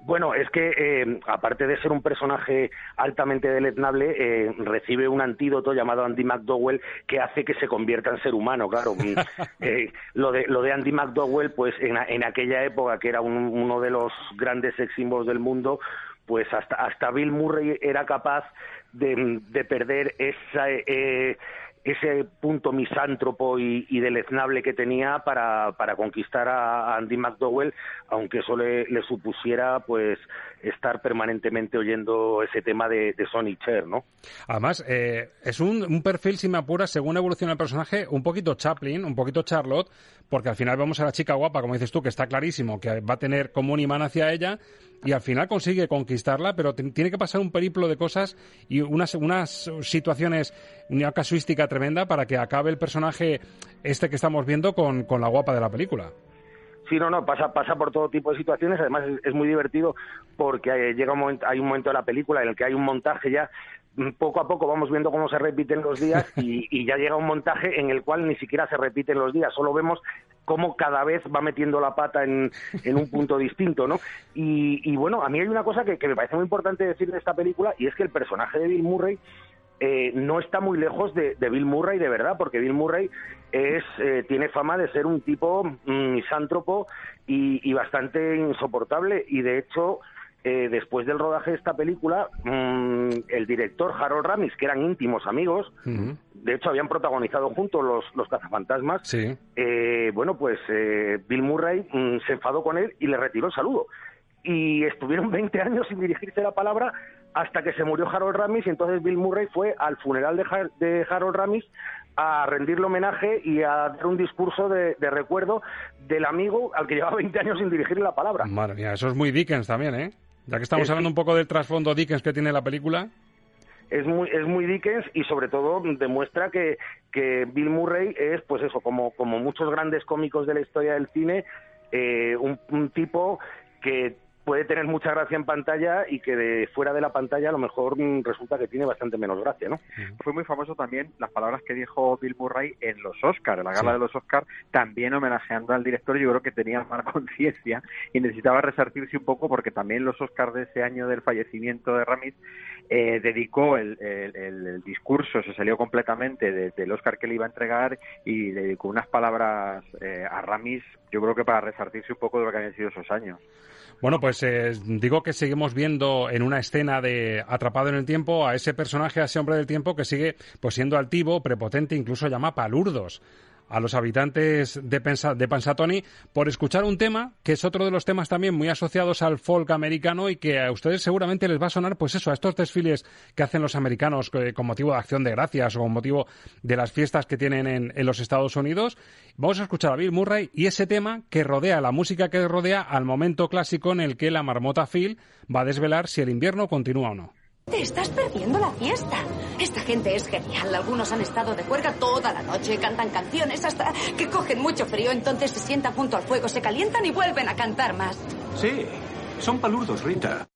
Bueno, es que eh, aparte de ser un personaje altamente deleznable, eh, recibe un antídoto llamado Andy McDowell que hace que se convierta en ser humano, claro. [LAUGHS] Mm, eh, lo, de, lo de Andy McDowell, pues en, en aquella época, que era un- uno de los grandes sex del mundo, pues hasta, hasta Bill Murray era capaz de, de perder esa, eh, ese punto misántropo y, deleznable que tenía para, para conquistar a Andy McDowell, aunque eso le, le supusiera pues estar permanentemente oyendo ese tema de, de Sonny Cher, ¿no? Además, eh, es un, un perfil, si me apuras, según evoluciona el personaje, un poquito Chaplin, un poquito Charlotte, porque al final vemos a la chica guapa, como dices tú, que está clarísimo que va a tener como un imán hacia ella, y al final consigue conquistarla, pero tiene que pasar un periplo de cosas y unas, unas situaciones, una casuística tremenda para que acabe el personaje este que estamos viendo con, con la guapa de la película. Sí, no, no, pasa, pasa por todo tipo de situaciones. Además, es, es muy divertido porque eh, llega un momento, hay un momento de la película en el que hay un montaje ya. Poco a poco vamos viendo cómo se repiten los días [LAUGHS] y, y ya llega un montaje en el cual ni siquiera se repiten los días, solo vemos cómo cada vez va metiendo la pata en, en un punto distinto, ¿no? Y, y, bueno, a mí hay una cosa que, que, me parece muy importante decir de esta película y es que el personaje de Bill Murray eh, no está muy lejos de, de, Bill Murray de verdad, porque Bill Murray es eh, tiene fama de ser un tipo mm, misántropo y, y, bastante insoportable y de hecho eh, después del rodaje de esta película, mmm, el director Harold Ramis, que eran íntimos amigos, uh -huh. de hecho habían protagonizado juntos los, los cazafantasmas, sí. eh, bueno, pues eh, Bill Murray mmm, se enfadó con él y le retiró el saludo. Y estuvieron [LAUGHS] 20 años sin dirigirse la palabra hasta que se murió Harold Ramis y entonces Bill Murray fue al funeral de, Har de Harold Ramis a rendirle homenaje y a dar un discurso de, de, recuerdo del amigo al que llevaba 20 años sin dirigirle la palabra. Madre mía, eso es muy Dickens también, ¿eh? Ya que estamos es, hablando un poco del trasfondo Dickens que tiene la película. Es muy, es muy Dickens y sobre todo demuestra que, que Bill Murray es, pues eso, como, como muchos grandes cómicos de la historia del cine, eh, un, un tipo que puede tener mucha gracia en pantalla y que de fuera de la pantalla a lo mejor resulta que tiene bastante menos gracia, ¿no? Fue muy famoso también las palabras que dijo Bill Murray en los Oscars, en la gala sí. de los Oscars, también homenajeando al director, yo creo que tenía mala [LAUGHS] conciencia y necesitaba resarcirse un poco porque también los Oscars de ese año del fallecimiento de Ramis eh, dedicó el, el, el, discurso, se salió completamente de, del Oscar que le iba a entregar y dedicó unas palabras eh, a Ramis, yo creo que para resartirse un poco de lo que habían sido esos años. Bueno, pues eh, digo que seguimos viendo en una escena de Atrapado en el Tiempo a ese personaje, a ese hombre del tiempo que sigue pues siendo altivo, prepotente, incluso llama palurdos a los habitantes de, Pensa, de Pensatoni por escuchar un tema que es otro de los temas también muy asociados al folk americano y que a ustedes seguramente les va a sonar pues eso, a estos desfiles que hacen los americanos eh, con motivo de acción de gracias o con motivo de las fiestas que tienen en, en los Estados Unidos. Vamos a escuchar a Bill Murray y ese tema que rodea la música que rodea al momento clásico en el que la marmota Phil va a desvelar si el invierno continúa o no. Te estás perdiendo la fiesta. Esta gente es genial. Algunos han estado de cuerda toda la noche, cantan canciones hasta que cogen mucho frío, entonces se sientan junto al fuego, se calientan y vuelven a cantar más. Sí, son palurdos, Rita.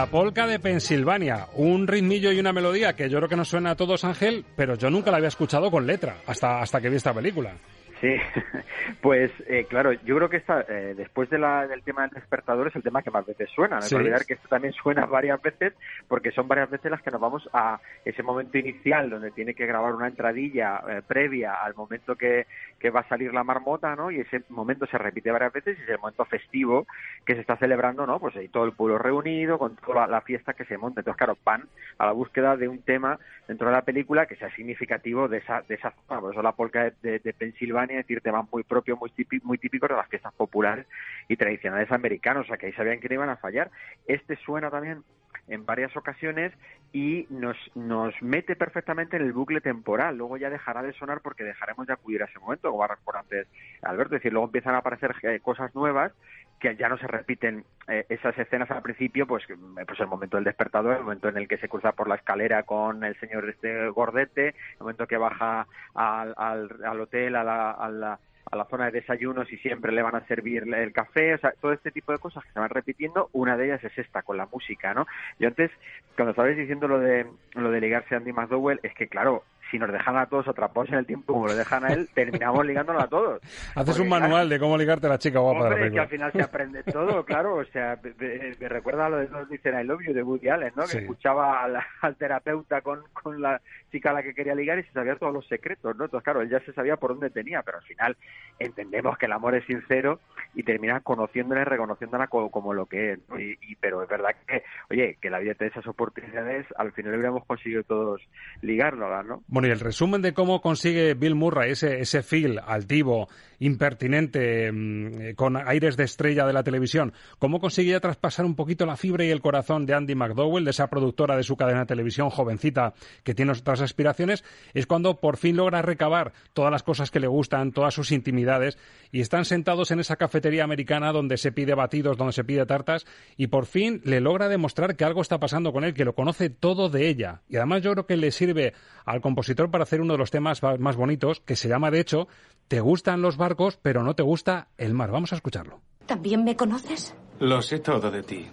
La polca de Pensilvania, un ritmillo y una melodía que yo creo que nos suena a todos, Ángel, pero yo nunca la había escuchado con letra, hasta, hasta que vi esta película. Sí, [LAUGHS] pues eh, claro, yo creo que esta, eh, después de la, del tema del despertador es el tema que más veces suena. No sí. olvidar que esto también suena varias veces porque son varias veces las que nos vamos a ese momento inicial donde tiene que grabar una entradilla eh, previa al momento que, que va a salir la marmota, ¿no? Y ese momento se repite varias veces y es el momento festivo que se está celebrando, ¿no? Pues ahí todo el pueblo reunido con toda la, fiesta que se monta. Entonces, claro, van a la búsqueda de un tema dentro de la película que sea significativo de esa, de esa zona. Por eso la polca de, de, de Pensilvania, es decir, temas muy propios, muy, típicos, muy típicos de las fiestas populares y tradicionales americanos, o sea que ahí sabían que no iban a fallar. Este suena también en varias ocasiones y nos, nos mete perfectamente en el bucle temporal. Luego ya dejará de sonar porque dejaremos de acudir a ese momento, como por antes Alberto. Es decir, luego empiezan a aparecer eh, cosas nuevas que ya no se repiten eh, esas escenas al principio, pues, pues el momento del despertador, el momento en el que se cruza por la escalera con el señor este gordete, el momento que baja al, al, al hotel, a la a la zona de desayunos y siempre le van a servir el café, o sea, todo este tipo de cosas que se van repitiendo, una de ellas es esta, con la música, ¿no? Yo antes, cuando estabais diciendo lo de, lo de ligarse a Andy McDowell, es que claro, si nos dejan a todos atrapados en el tiempo como lo dejan a él, [LAUGHS] terminamos ligándolo a todos. Haces Porque, un manual de cómo ligarte a la chica guapa hombre, de la que al final se aprende todo, claro, o sea, me, recuerda a lo de Todos dicen I love you de Woody Allen, ¿no? Que escuchaba al, al, terapeuta con, con la chica a la que quería ligar y se sabía todos los secretos, ¿no? Entonces, claro, él ya se sabía por dónde tenía, pero al final entendemos que el amor es sincero y termina conociéndola y reconociéndola como, como lo que es, ¿no? y, y, pero es verdad que, oye, que la vida de esas oportunidades, al final hubiéramos conseguido todos ligárnoslas, ¿no? Bueno, y el resumen de cómo consigue Bill Murray ese, ese feel altivo impertinente, mm, eh, con aires de estrella de la televisión, cómo consigue ya traspasar un poquito la fibra y el corazón de Andy McDowell, de esa productora de su cadena de televisión jovencita que tiene otras aspiraciones, es cuando por fin logra recabar todas las cosas que le gustan, todas sus intimidades, y están sentados en esa cafetería americana donde se pide batidos, donde se pide tartas, y por fin le logra demostrar que algo está pasando con él, que lo conoce todo de ella. Y además yo creo que le sirve al compositor para hacer uno de los temas más bonitos, que se llama de hecho Te gustan los barcos, pero no te gusta el mar. Vamos a escucharlo. ¿También me conoces? Lo sé todo de ti.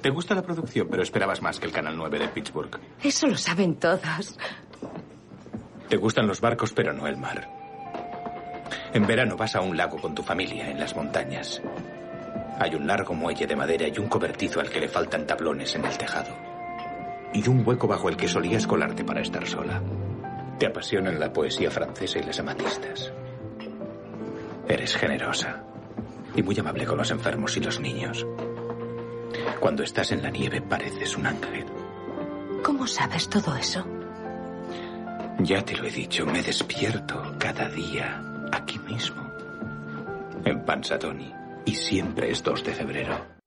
Te gusta la producción, pero esperabas más que el Canal 9 de Pittsburgh. Eso lo saben todos. Te gustan los barcos, pero no el mar. En verano vas a un lago con tu familia en las montañas. Hay un largo muelle de madera y un cobertizo al que le faltan tablones en el tejado. Y un hueco bajo el que solías colarte para estar sola. Te apasionan la poesía francesa y las amatistas. Eres generosa y muy amable con los enfermos y los niños. Cuando estás en la nieve pareces un ángel. ¿Cómo sabes todo eso? Ya te lo he dicho, me despierto cada día aquí mismo, en Pansatoni, y siempre es 2 de febrero.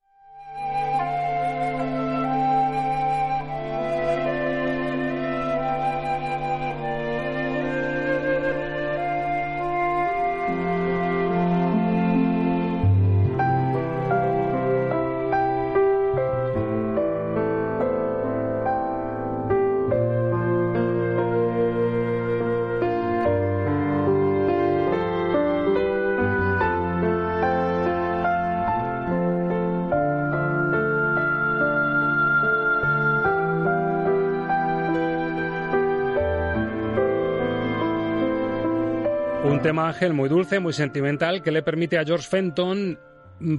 Ángel, muy dulce, muy sentimental, que le permite a George Fenton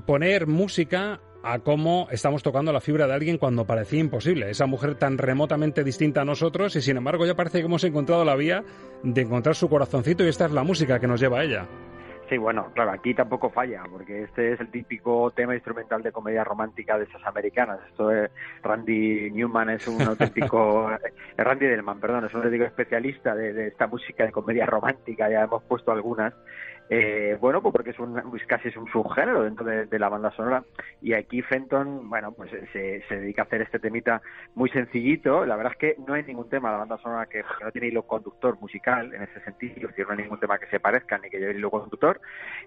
poner música a cómo estamos tocando la fibra de alguien cuando parecía imposible. Esa mujer tan remotamente distinta a nosotros y sin embargo ya parece que hemos encontrado la vía de encontrar su corazoncito y esta es la música que nos lleva a ella. Sí, bueno, claro, aquí tampoco falla, porque este es el típico tema instrumental de comedia romántica de esas americanas. Esto es Randy Newman es un auténtico, [LAUGHS] eh, Randy Delman, perdón, es un auténtico especialista de, de esta música de comedia romántica, ya hemos puesto algunas. Eh, bueno, pues porque es, un, casi es un subgénero dentro de, la banda sonora y aquí Fenton, bueno, pues se, se, dedica a hacer este temita muy sencillito. La verdad es que no hay ningún tema de la banda sonora que no tiene hilo conductor musical en ese sentido, es decir, no hay ningún tema que se parezca ni que lleve hilo conductor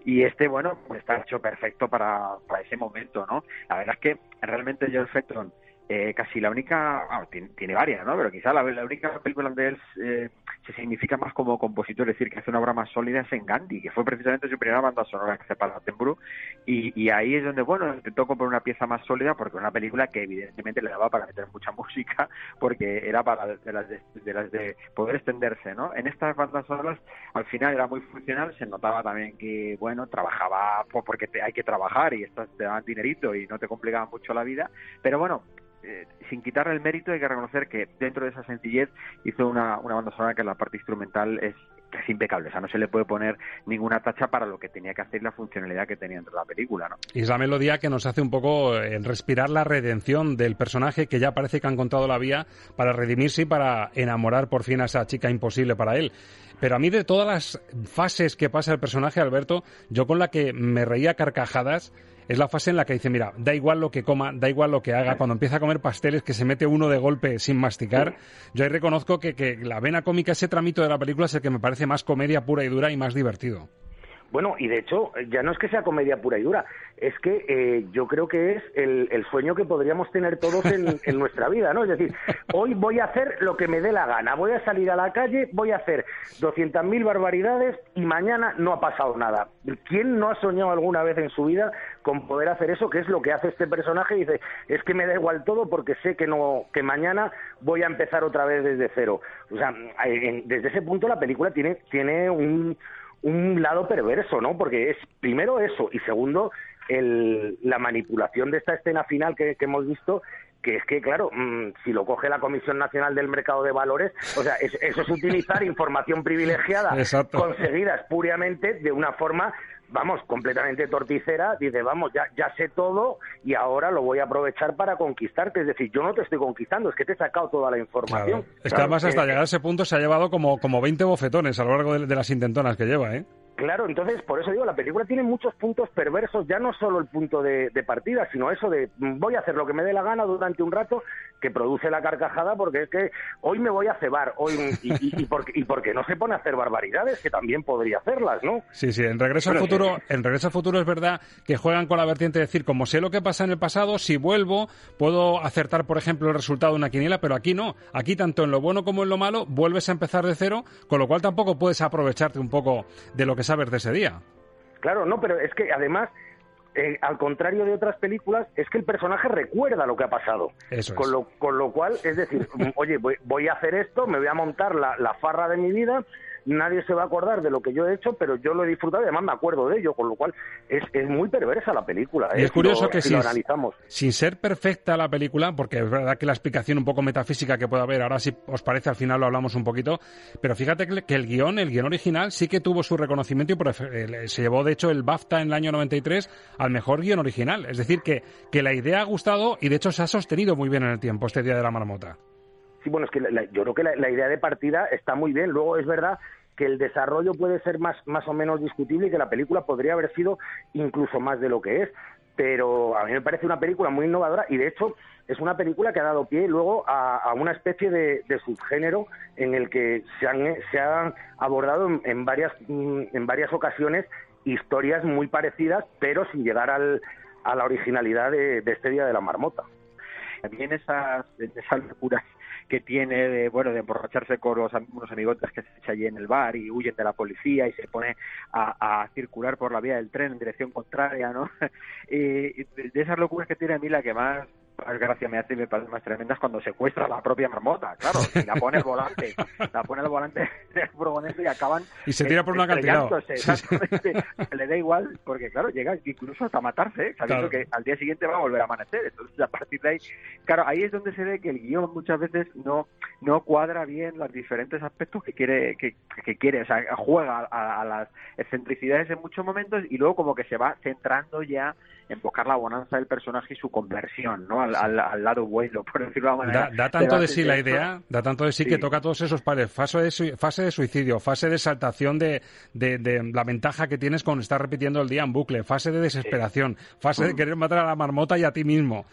y este, bueno, pues está hecho perfecto para ese momento, ¿no? La verdad es que realmente George Fenton eh, casi la única, ah, tiene, varias, ¿no? Pero quizá la, la única película donde él eh, se significa más como compositor, es decir, que hace una obra más sólida es en Gandhi, que fue precisamente su primera banda sonora que se para y, y ahí es donde, bueno, intentó comprar una pieza más sólida porque una película que evidentemente le daba para meter mucha [LAUGHS] música, porque era para de las de, las de poder extenderse, ¿no? En estas bandas sonoras al final era muy funcional, se notaba también que, bueno, trabajaba porque te, hay que trabajar y estas te daban dinerito y no te complicaban mucho la vida, pero bueno, eh, sin quitarle el mérito, hay que reconocer que dentro de esa sencillez hizo una, banda sonora que la parte instrumental es casi impecable, o sea, no se le puede poner ninguna tacha para lo que tenía que hacer y la funcionalidad que tenía dentro de la película, ¿no? Y es la melodía que nos hace un poco eh, respirar la redención del personaje que ya parece que ha encontrado la vía para redimirse y para enamorar por fin a esa chica imposible para él. Pero a mí de todas las fases que pasa el personaje, Alberto, yo con la que me reía carcajadas es la fase en la que dice, mira, da igual lo que coma, da igual lo que haga, cuando empieza a comer pasteles que se mete uno de golpe sin masticar, yo ahí reconozco que, que la vena cómica, ese tramito de la película es el que me parece más comedia pura y dura y más divertido. Bueno, y de hecho, ya no es que sea comedia pura y dura, es que eh, yo creo que es el, el, sueño que podríamos tener todos en, [LAUGHS] en, nuestra vida, ¿no? Es decir, hoy voy a hacer lo que me dé la gana, voy a salir a la calle, voy a hacer 200.000 barbaridades y mañana no ha pasado nada. ¿Quién no ha soñado alguna vez en su vida con poder hacer eso, que es lo que hace este personaje? Dice, es que me da igual todo porque sé que, no, que mañana voy a empezar otra vez desde cero. O sea, desde ese punto la película tiene, tiene un un lado perverso, ¿no? Porque es primero eso y segundo el, la manipulación de esta escena final que, que hemos visto que es que, claro, mmm, si lo coge la Comisión Nacional del Mercado de Valores, o sea, es, eso es utilizar información privilegiada [LAUGHS] Exacto. conseguida espuriamente de una forma vamos, completamente torticera, dice, vamos, ya, ya sé todo y ahora lo voy a aprovechar para conquistarte. Es decir, yo no te estoy conquistando, es que te he sacado toda la información. Claro. Es que además hasta llegar a ese punto se ha llevado como, como 20 bofetones a lo largo de, de las intentonas que lleva, ¿eh? Claro, entonces por eso digo, la película tiene muchos puntos perversos, ya no solo el punto de, de partida, sino eso de mm, voy a hacer lo que me dé la gana durante un rato que produce la carcajada porque es que hoy me voy a cebar, hoy y, y, y porque, y porque no se pone a hacer barbaridades, que también podría hacerlas, ¿no? Sí, sí, en Regreso al Futuro, en Regreso al Futuro es verdad que juegan con la vertiente de decir, como sé lo que pasa en el pasado, si vuelvo, puedo acertar, por ejemplo, el resultado de una quiniela, pero aquí no. Aquí, tanto en lo bueno como en lo malo, vuelves a empezar de cero, con lo cual tampoco puedes aprovecharte un poco de lo que sabes de ese día. Claro, no, pero es que además, eh, al contrario de otras películas, es que el personaje recuerda lo que ha pasado. Eso con, es. lo, con lo cual, es decir, [LAUGHS] oye, voy, voy a hacer esto, me voy a montar la, la farra de mi vida, nadie se va a acordar de lo que yo he hecho, pero yo lo he disfrutado y además me acuerdo de ello, con lo cual es, es muy perversa la película. Y ¿eh? es curioso lo, que si lo analizamos. sin ser perfecta la película, porque es verdad que la explicación un poco metafísica que puede haber, ahora si os parece al final lo hablamos un poquito, pero fíjate que el guion, el guion original, sí que tuvo su reconocimiento y eh, se llevó de hecho el BAFTA en el año 93 al mejor guion original. Es decir, que, que la idea ha gustado y de hecho se ha sostenido muy bien en el tiempo este Día de la Marmota. Sí, bueno, es que la- la- yo creo que la, la idea de partida está muy bien. Luego es verdad que el desarrollo puede ser más, más o menos discutible y que la película podría haber sido incluso más de lo que es. Pero a mí me parece una película muy innovadora y de hecho es una película que ha dado pie luego a, una especie de, subgénero en el que se han, se han abordado en, en varias, mm, en varias ocasiones historias muy parecidas, pero sin llegar al, a la originalidad de, de este Día de la Marmota. también esas, esas locuras que tiene de bueno de emborracharse con los, unos amigotes que se echa allí en el bar y huyen de la policía y se pone a, a circular por la vía del tren en dirección contraria, ¿no? [LAUGHS] y de esas locuras que tiene a mí la que más gracia me hace y me parece más tremenda es cuando secuestra a la propia marmota, claro, y la pone al volante, la pone al volante [LAUGHS] del furgoneta y acaban Y se tira por un acantilado. estrellándose, Sí, sí. exactamente. [LAUGHS] Le da igual, porque claro, llega incluso hasta matarse, ¿eh? sabiendo Claro. que al día siguiente va a volver a amanecer. Entonces, a partir de ahí, claro, ahí es donde se ve que el guion muchas veces no no cuadra bien los diferentes aspectos que quiere, que, que quiere, o sea, juega a, a las excentricidades en muchos momentos y luego como que se va centrando ya en buscar la bonanza del personaje y su conversión, ¿no? Al, al, al lado bueno, por decirlo de alguna Da, manera. da tanto de sí la idea, da tanto de sí, Sí. que toca todos esos pares. Fase de, fase de suicidio, fase de exaltación de, de- de la ventaja que tienes con estar repitiendo el día en bucle, fase de desesperación, fase de querer matar a la marmota y a ti mismo.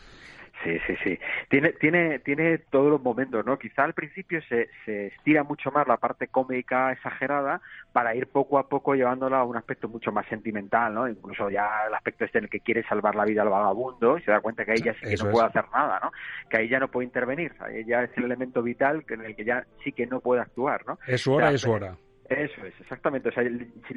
Sí, sí, sí. Tiene, tiene, tiene todos los momentos, ¿no? Quizá al principio se, se estira mucho más la parte cómica exagerada para ir poco a poco llevándola a un aspecto mucho más sentimental, ¿no? Incluso ya el aspecto este en el que quiere salvar la vida al vagabundo y se da cuenta que ahí ya sí que Eso no es. puede hacer nada, ¿no? Que ahí ya no puede intervenir, ahí ya es el elemento vital que en el que ya sí que no puede actuar, ¿no? Es su hora O sea, es su hora. Eso es, exactamente. O sea,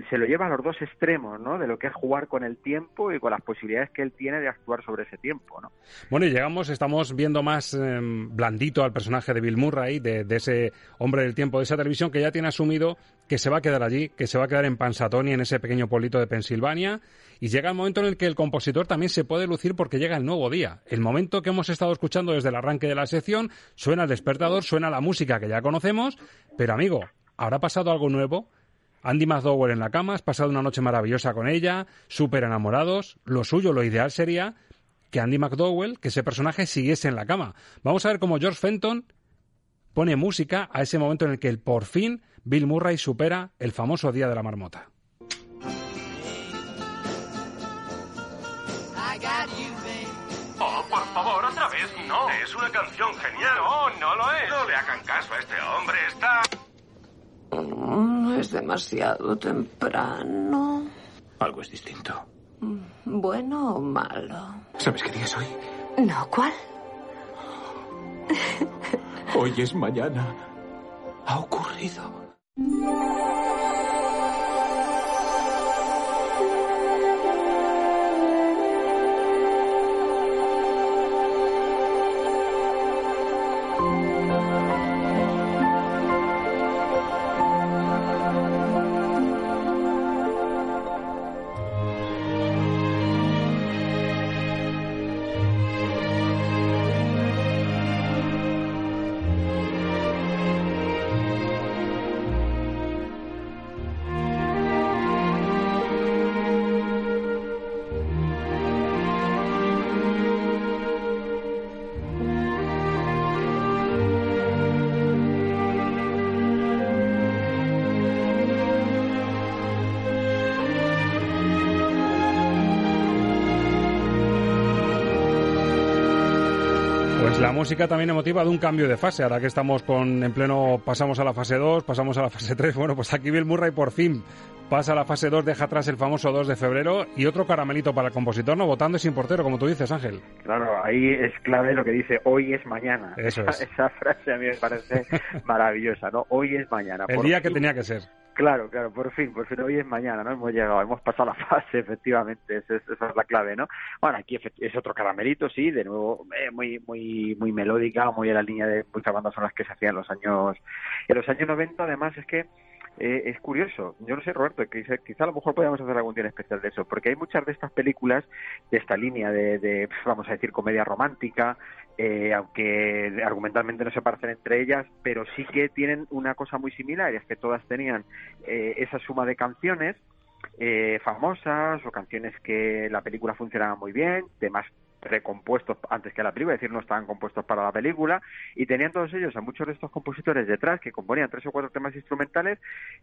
se lo lleva a los dos extremos, ¿no? De lo que es jugar con el tiempo y con las posibilidades que él tiene de actuar sobre ese tiempo, ¿no? Bueno, y llegamos, estamos viendo más eh, blandito al personaje de Bill Murray, de, de ese hombre del tiempo de esa televisión que ya tiene asumido que se va a quedar allí, que se va a quedar en Pansatoni, en ese pequeño pueblito de Pensilvania. Y llega el momento en el que el compositor también se puede lucir porque llega el nuevo día. El momento que hemos estado escuchando desde el arranque de la sección, suena el despertador, suena la música que ya conocemos, pero amigo, ¿habrá pasado algo nuevo? Andy McDowell en la cama, has pasado una noche maravillosa con ella, súper enamorados. Lo suyo, lo ideal sería que Andy McDowell, que ese personaje siguiese en la cama. Vamos a ver cómo George Fenton pone música a ese momento en el que por fin Bill Murray supera el famoso Día de la Marmota. Oh, por favor, otra vez, no. Es una canción genial. No, no lo es. No le hagan caso a este hombre, está... Es demasiado temprano. Algo es distinto. ¿Bueno o malo? ¿Sabes qué día es hoy? No, ¿cuál? Hoy es mañana. Ha ocurrido. Música también emotiva de un cambio de fase. Ahora que estamos con en pleno, pasamos a la fase 2, pasamos a la [LAUGHS] fase 3. Bueno, pues aquí Bill Murray por fin pasa a la fase 2, deja atrás el famoso 2 de febrero y otro caramelito para el compositor, no votando y sin portero, como tú dices, Ángel. Claro, ahí es clave lo que dice hoy es mañana. Eso esa, es. [LAUGHS] esa frase a mí me parece maravillosa, ¿no? Hoy es mañana. El Por día que tenía que ser. Claro, claro, por fin, por fin hoy es mañana, ¿no? Hemos llegado, hemos pasado la [LAUGHS] fase, efectivamente, esa es, esa es la clave, ¿no? Bueno, aquí es otro caramelito, sí, de nuevo, eh, muy, muy, muy melódica, muy a la línea de muchas bandas sonoras que se hacían en los años, en los años 90, además es que eh, es curioso, yo no sé, Roberto, quizá, quizá a lo mejor podríamos hacer algún día especial de eso, porque hay muchas de estas películas de esta línea de, de, vamos a decir, comedia romántica, eh, aunque argumentalmente no se parecen entre ellas, pero sí que tienen una cosa muy similar, y es que todas tenían eh, esa suma de canciones eh, famosas o canciones que la película funcionaba muy bien, temas recompuestos antes que la película, es decir, no estaban compuestos para la película, y tenían todos ellos a muchos de estos compositores detrás que componían tres o cuatro temas instrumentales,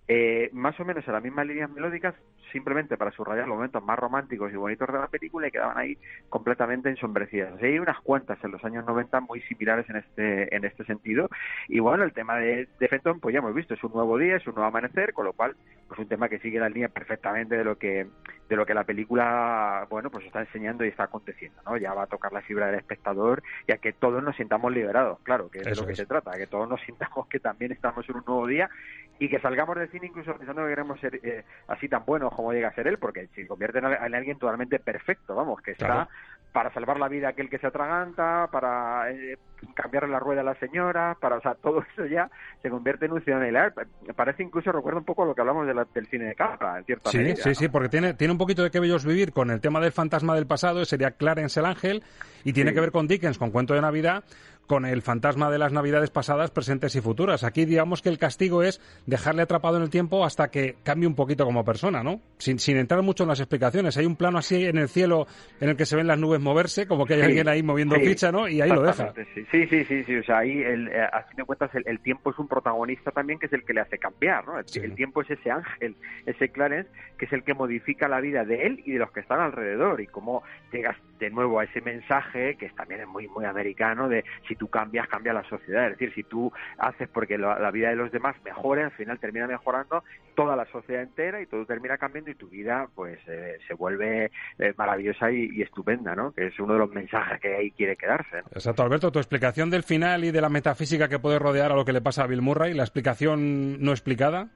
eh, más o menos a las mismas líneas melódicas, simplemente para subrayar los momentos más románticos y bonitos de la película y quedaban ahí completamente ensombrecidas. Hay unas cuantas en los años 90 muy similares en este, en este sentido. Y bueno, el tema de, de Fenton, pues ya hemos visto, es un nuevo día, es un nuevo amanecer, con lo cual, pues un tema que sigue la línea perfectamente de lo que, de lo que la película, bueno, pues está enseñando y está aconteciendo, ¿no? Ya va a tocar la fibra del espectador y a que todos nos sintamos liberados, claro, que es de lo que es. se trata, que todos nos [LAUGHS] sintamos que también estamos en un nuevo día y que salgamos del cine incluso pensando que queremos ser eh, así tan buenos como llega a ser él, porque se convierte en, al- en alguien totalmente perfecto, vamos, que está Claro. Para salvar la vida a aquel que se atraganta, para eh, cambiarle la rueda a la señora, para, o sea, todo [LAUGHS] eso ya se convierte en un ciudadano ideal. Parece incluso, recuerda un poco lo que hablamos de la- del cine de cámara, en cierta Sí, medida. sí, sí, porque tiene, tiene un poquito de que bellos vivir con el tema del fantasma del pasado, sería Clarence el Ángel, y tiene Sí. que ver con Dickens, con Cuento de Navidad, con el fantasma de las Navidades pasadas, presentes y futuras. Aquí digamos que el castigo es dejarle atrapado en el tiempo hasta que cambie un poquito como persona, ¿no? Sin, sin entrar mucho en las explicaciones. Hay un plano así en el cielo en el que se ven las nubes moverse, como que hay Sí, alguien ahí moviendo sí, ficha, ¿no? Y ahí lo deja. Sí, sí, sí, sí, O sea, ahí, el, eh, a fin de cuentas, el, el tiempo es un protagonista también que es el que le hace cambiar, ¿no? El, el tiempo es ese ángel, ese Clarence, que es el que modifica la vida de él y de los que están alrededor. Y cómo llegas de nuevo a ese mensaje, que también es muy, muy americano, de si tú cambias, cambia la sociedad. Es decir, si tú haces porque la, la vida de los demás mejore, al final termina mejorando toda la sociedad entera y todo termina cambiando y tu vida, pues, eh, se vuelve eh, maravillosa y, y estupenda, ¿no? Que es uno de los mensajes que ahí quiere quedarse. ¿no? Exacto, Alberto, tu explicación del final y de la metafísica que puede rodear a lo que le pasa a Bill Murray, la explicación no explicada.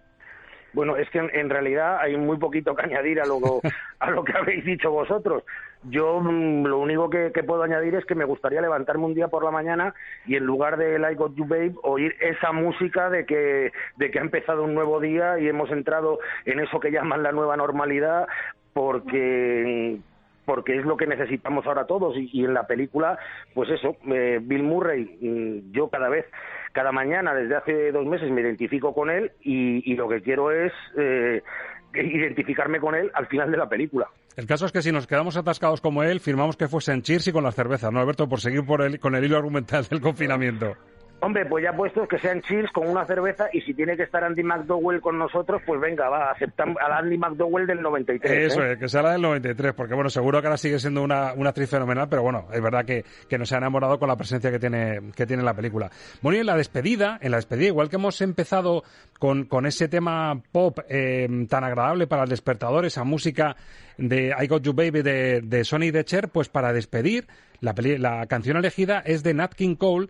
Bueno, es que en, en realidad hay muy poquito que añadir a lo, [LAUGHS] a lo que habéis dicho vosotros. Yo mm, lo único que, puedo añadir es que me gustaría levantarme un día por la mañana y en lugar de I Got You Babe oír esa música de que, de que ha empezado un nuevo día y hemos entrado en eso que llaman la nueva normalidad porque porque es lo que necesitamos ahora todos. Y, y en la película pues eso eh, Bill Murray mm, yo cada vez cada mañana desde hace dos meses me identifico con él y, y lo que quiero es eh, [LAUGHS] identificarme con él al final de la película El caso es que si nos quedamos atascados como él, firmamos que fuese en Cheers y con las cervezas, ¿no, Alberto? Por seguir por el, con el hilo argumental del confinamiento. Hombre, pues ya puestos que sean chills con una cerveza y si tiene que estar Andy McDowell con nosotros, pues venga, va, aceptamos al Andy McDowell del 93. Eso ¿eh? es, que sea la del 93, porque bueno, seguro que ahora sigue siendo una, una actriz fenomenal, pero bueno, es verdad que, que nos ha enamorado con la presencia que tiene, que tiene la película. Bueno, y en la despedida, en la despedida, igual que hemos empezado con, con ese tema pop eh, tan agradable para el despertador, esa música de I Got You Baby de, de Sonny de Cher, pues para despedir, la, peli- la canción elegida es de Nat King Cole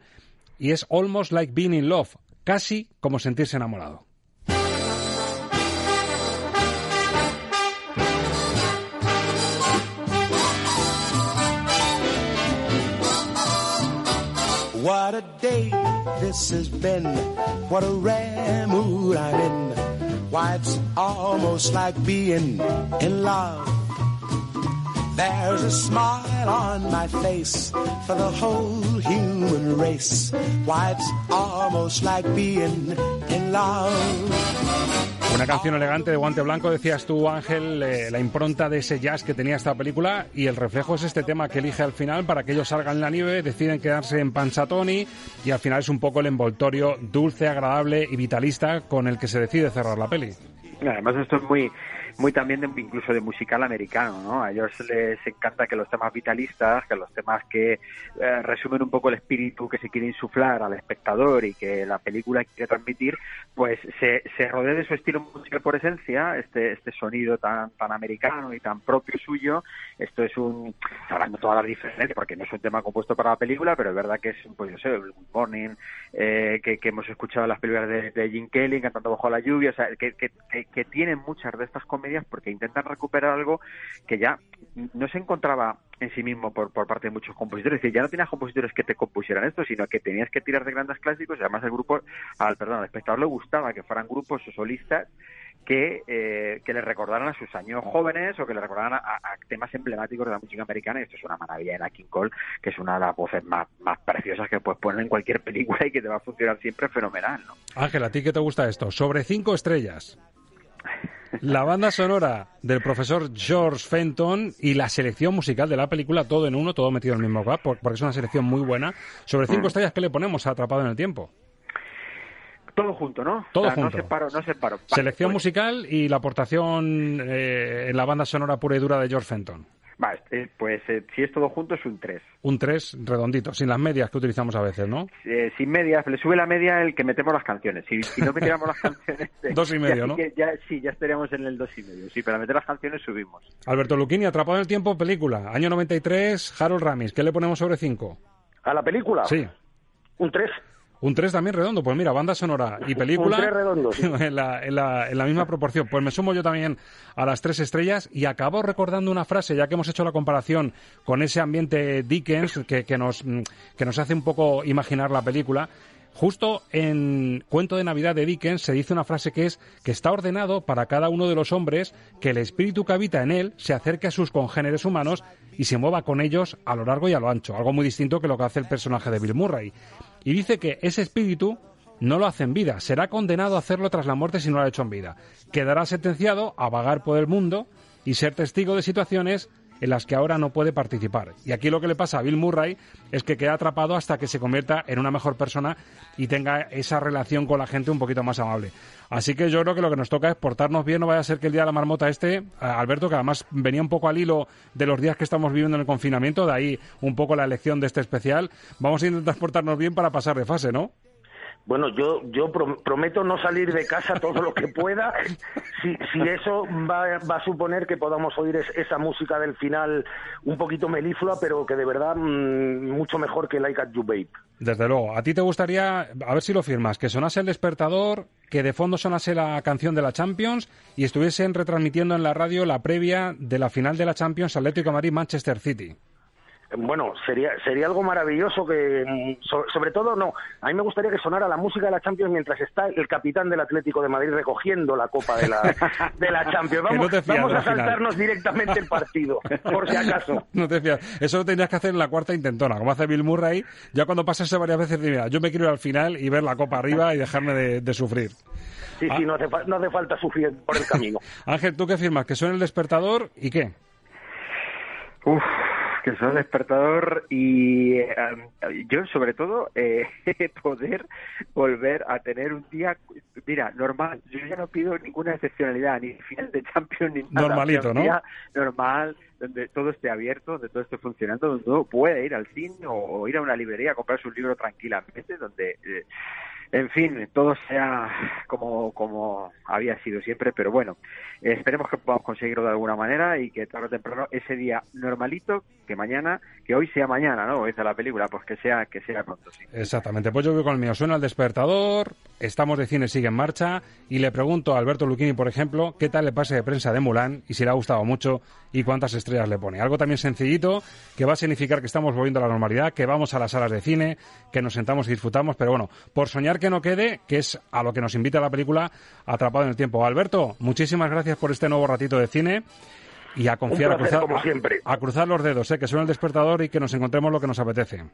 y es Almost Like Being in Love, casi como sentirse enamorado. What a day this has been. What a rare mood I'm in. Why, it's almost like being in love. There's a smile on my face for the whole human race. Why, it's almost like being in love. Una canción elegante de guante blanco, decías tú, Ángel, eh, la impronta de ese jazz que tenía esta película y el reflejo es este tema que elige al final para que ellos salgan en la nieve, deciden quedarse en Pansatoni y al final es un poco el envoltorio dulce, agradable y vitalista con el que se decide cerrar la peli. Además esto es muy muy también de, incluso de musical americano, ¿no? A ellos les encanta que los temas vitalistas, que los temas que eh, resumen un poco el espíritu que se quiere insuflar al espectador y que la película quiere transmitir, pues se, se rodea de su estilo musical por esencia, este, este sonido tan, tan americano y tan propio suyo. Esto es un, hablando todas las diferencias, porque no es un tema compuesto para la película, pero es verdad que es, pues yo sé, el Good Morning, eh, que, que hemos escuchado en las películas de, de Jim Kelly, cantando bajo la lluvia, o sea, que, que, que, que tienen muchas de estas porque intentan recuperar algo que ya no se encontraba en sí mismo por, por parte de muchos compositores. Es decir, ya no tenías compositores que te compusieran esto, sino que tenías que tirar de grandes clásicos y además el grupo, al perdón, al espectador le gustaba que fueran grupos o solistas que, eh, que le recordaran a sus años jóvenes o que le recordaran a, temas emblemáticos de la música americana. Y esto es una maravilla de la King Cole, que es una de las voces más, más preciosas que puedes poner en cualquier película y que te va a funcionar siempre fenomenal, ¿no? Ángel, ¿a ti qué te gusta esto? Sobre cinco estrellas. La banda sonora del profesor George Fenton y la selección musical de la película, todo en uno, todo metido en el mismo por- porque es una selección muy buena. Sobre cinco Mm. estrellas, ¿qué le ponemos a Atrapado en el Tiempo? Todo junto, ¿no? Todo O sea, junto. No separo, no separo. Vale, Selección pues- musical y la aportación eh, en la banda sonora pura y dura de George Fenton. Vale, eh, pues eh, si es todo junto es un 3. Un 3 redondito, sin las medias que utilizamos a veces, ¿no? Eh, sin medias, le sube la media el que metemos las canciones. Si, si no metiéramos las [LAUGHS] canciones... eh, Dos y medio, ya ¿no? ya, sí, ya estaríamos en el dos y medio. Sí, para meter las canciones subimos. Alberto Luquini, Atrapado en el Tiempo, película. Año 93, Harold Ramis. ¿Qué le ponemos sobre 5? ¿A la película? Sí. Un 3. Un 3 también redondo. Pues mira, banda sonora y película. Un tres redondo, sí. [LAUGHS] en, la, en, la, en la misma proporción. Pues me sumo yo también a las tres estrellas y acabo recordando una frase, ya que hemos hecho la comparación con ese ambiente Dickens que, que, nos, que nos hace un poco imaginar la película. Justo en Cuento de Navidad de Dickens se dice una frase que es que está ordenado para cada uno de los hombres que el espíritu que habita en él se acerque a sus congéneres humanos y se mueva con ellos a lo largo y a lo ancho. Algo muy distinto que lo que hace el personaje de Bill Murray. Y dice que ese espíritu no lo hace en vida, será condenado a hacerlo tras la muerte si no lo ha hecho en vida. Quedará sentenciado a vagar por el mundo y ser testigo de situaciones en las que ahora no puede participar. Y aquí lo que le pasa a Bill Murray es que queda atrapado hasta que se convierta en una mejor persona y tenga esa relación con la gente un poquito más amable. Así que yo creo que lo que nos toca es portarnos bien, no vaya a ser que el día de la marmota este, a Alberto, que además venía un poco al hilo de los días que estamos viviendo en el confinamiento, de ahí un poco la elección de este especial, vamos a intentar portarnos bien para pasar de fase, ¿no? Bueno, yo, yo prom- prometo no salir de casa todo lo que pueda. Si, si eso va, va a suponer que podamos oír es- esa música del final un poquito meliflua, pero que de verdad mm, mucho mejor que Like at You Babe. Desde luego. ¿A ti te gustaría, a ver si lo firmas, que sonase el despertador, que de fondo sonase la canción de la Champions y estuviesen retransmitiendo en la radio la previa de la final de la Champions Atlético Madrid-Manchester City? Bueno, sería sería algo maravilloso que, mm, so- sobre todo, no. A mí me gustaría que sonara la música de la Champions mientras está el capitán del Atlético de Madrid recogiendo la copa de la, [LAUGHS] de la Champions. No Vamos, a saltarnos directamente el partido, por si acaso. [LAUGHS] No te fías. Eso lo tendrías que hacer en la cuarta intentona, como hace Bill Murray. Ya cuando pasase varias veces, mira, yo me quiero ir al final y ver la copa arriba y dejarme de, de sufrir. Sí, sí, no hace, no hace falta sufrir por el camino. [LAUGHS] Ángel, ¿tú qué firmas? ¿Que suene el despertador y qué? Uf, que son despertador y eh, yo sobre todo eh, [LAUGHS] poder volver a tener un día, mira, normal. Yo ya no pido ninguna excepcionalidad, ni final de Champions ni nada. Normalito, ¿no? día normal, donde todo esté abierto, donde todo esté funcionando, donde uno puede ir al cine o, o ir a una librería a comprarse un libro tranquilamente, donde... eh, en fin, todo sea como, como había sido siempre, pero bueno, esperemos que podamos conseguirlo de alguna manera y que tarde o temprano ese día normalito, que mañana, que hoy sea mañana, ¿no? Dice la película, pues que sea, que sea pronto, sí. Exactamente, pues yo voy con el mío. Suena el despertador, estamos de cine, sigue en marcha, y le pregunto a Alberto Luchini, por ejemplo, qué tal le pase de prensa de Mulan y si le ha gustado mucho y cuántas estrellas le pone. Algo también sencillito, que va a significar que estamos volviendo a la normalidad, que vamos a las salas de cine, que nos sentamos y disfrutamos, pero bueno, por soñar que no quede, que es a lo que nos invita la película Atrapado en el Tiempo. Alberto, muchísimas gracias por este nuevo ratito de cine. Y a confiar, placer, a, cruzar, como a- siempre. a cruzar los dedos, ¿eh? que suene el despertador y que nos encontremos lo que nos apetece.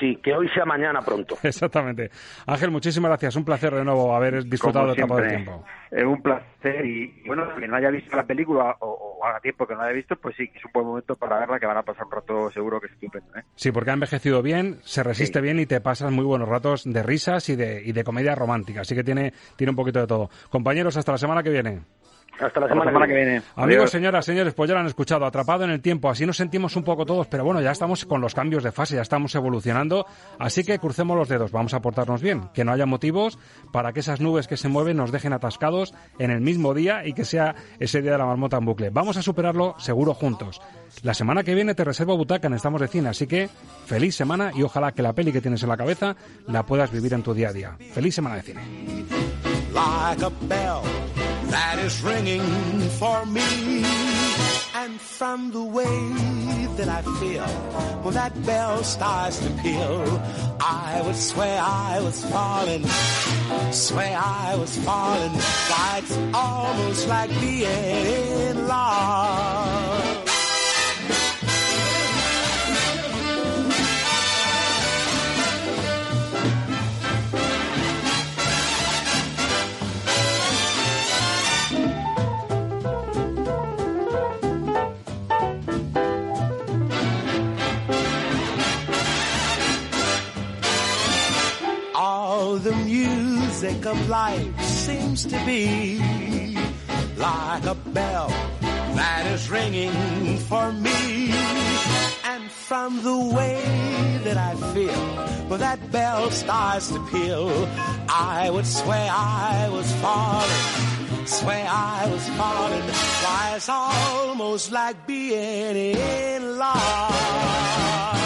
Sí, que hoy sea mañana pronto. [LAUGHS] Exactamente. Ángel, muchísimas gracias. Un placer de nuevo haber disfrutado de del Tiempo. Es un placer y bueno, que no haya visto la película o, o haga tiempo que no la haya visto, pues sí, es un buen momento para verla, que van a pasar un rato seguro que es estupendo, ¿eh? Sí, porque ha envejecido bien, se resiste Sí. bien y te pasas muy buenos ratos de risas y de, y de comedia romántica. Así que tiene, tiene un poquito de todo. Compañeros, hasta la semana que viene. Hasta la semana, que viene. Amigos, señoras, señores, pues ya lo han escuchado, atrapado en el tiempo. Así nos sentimos un poco todos, pero bueno, ya estamos con los cambios de fase, ya estamos evolucionando. Así que crucemos los dedos, vamos a portarnos bien. Que no haya motivos para que esas nubes que se mueven nos dejen atascados en el mismo día y que sea ese día de la marmota en bucle. Vamos a superarlo seguro juntos. La semana que viene te reservo butaca en Estamos de Cine, así que feliz semana y ojalá que la peli que tienes en la cabeza la puedas vivir en tu día a día. Feliz semana de cine. That is ringing for me. And from the way that I feel when that bell starts to peal, I would swear I was falling, swear I was falling. It's almost like being in love. The music of life seems to be like a bell that is ringing for me. And from the way that I feel when that bell starts to peal, I would swear I was falling, swear I was falling. Why, it's almost like being in love.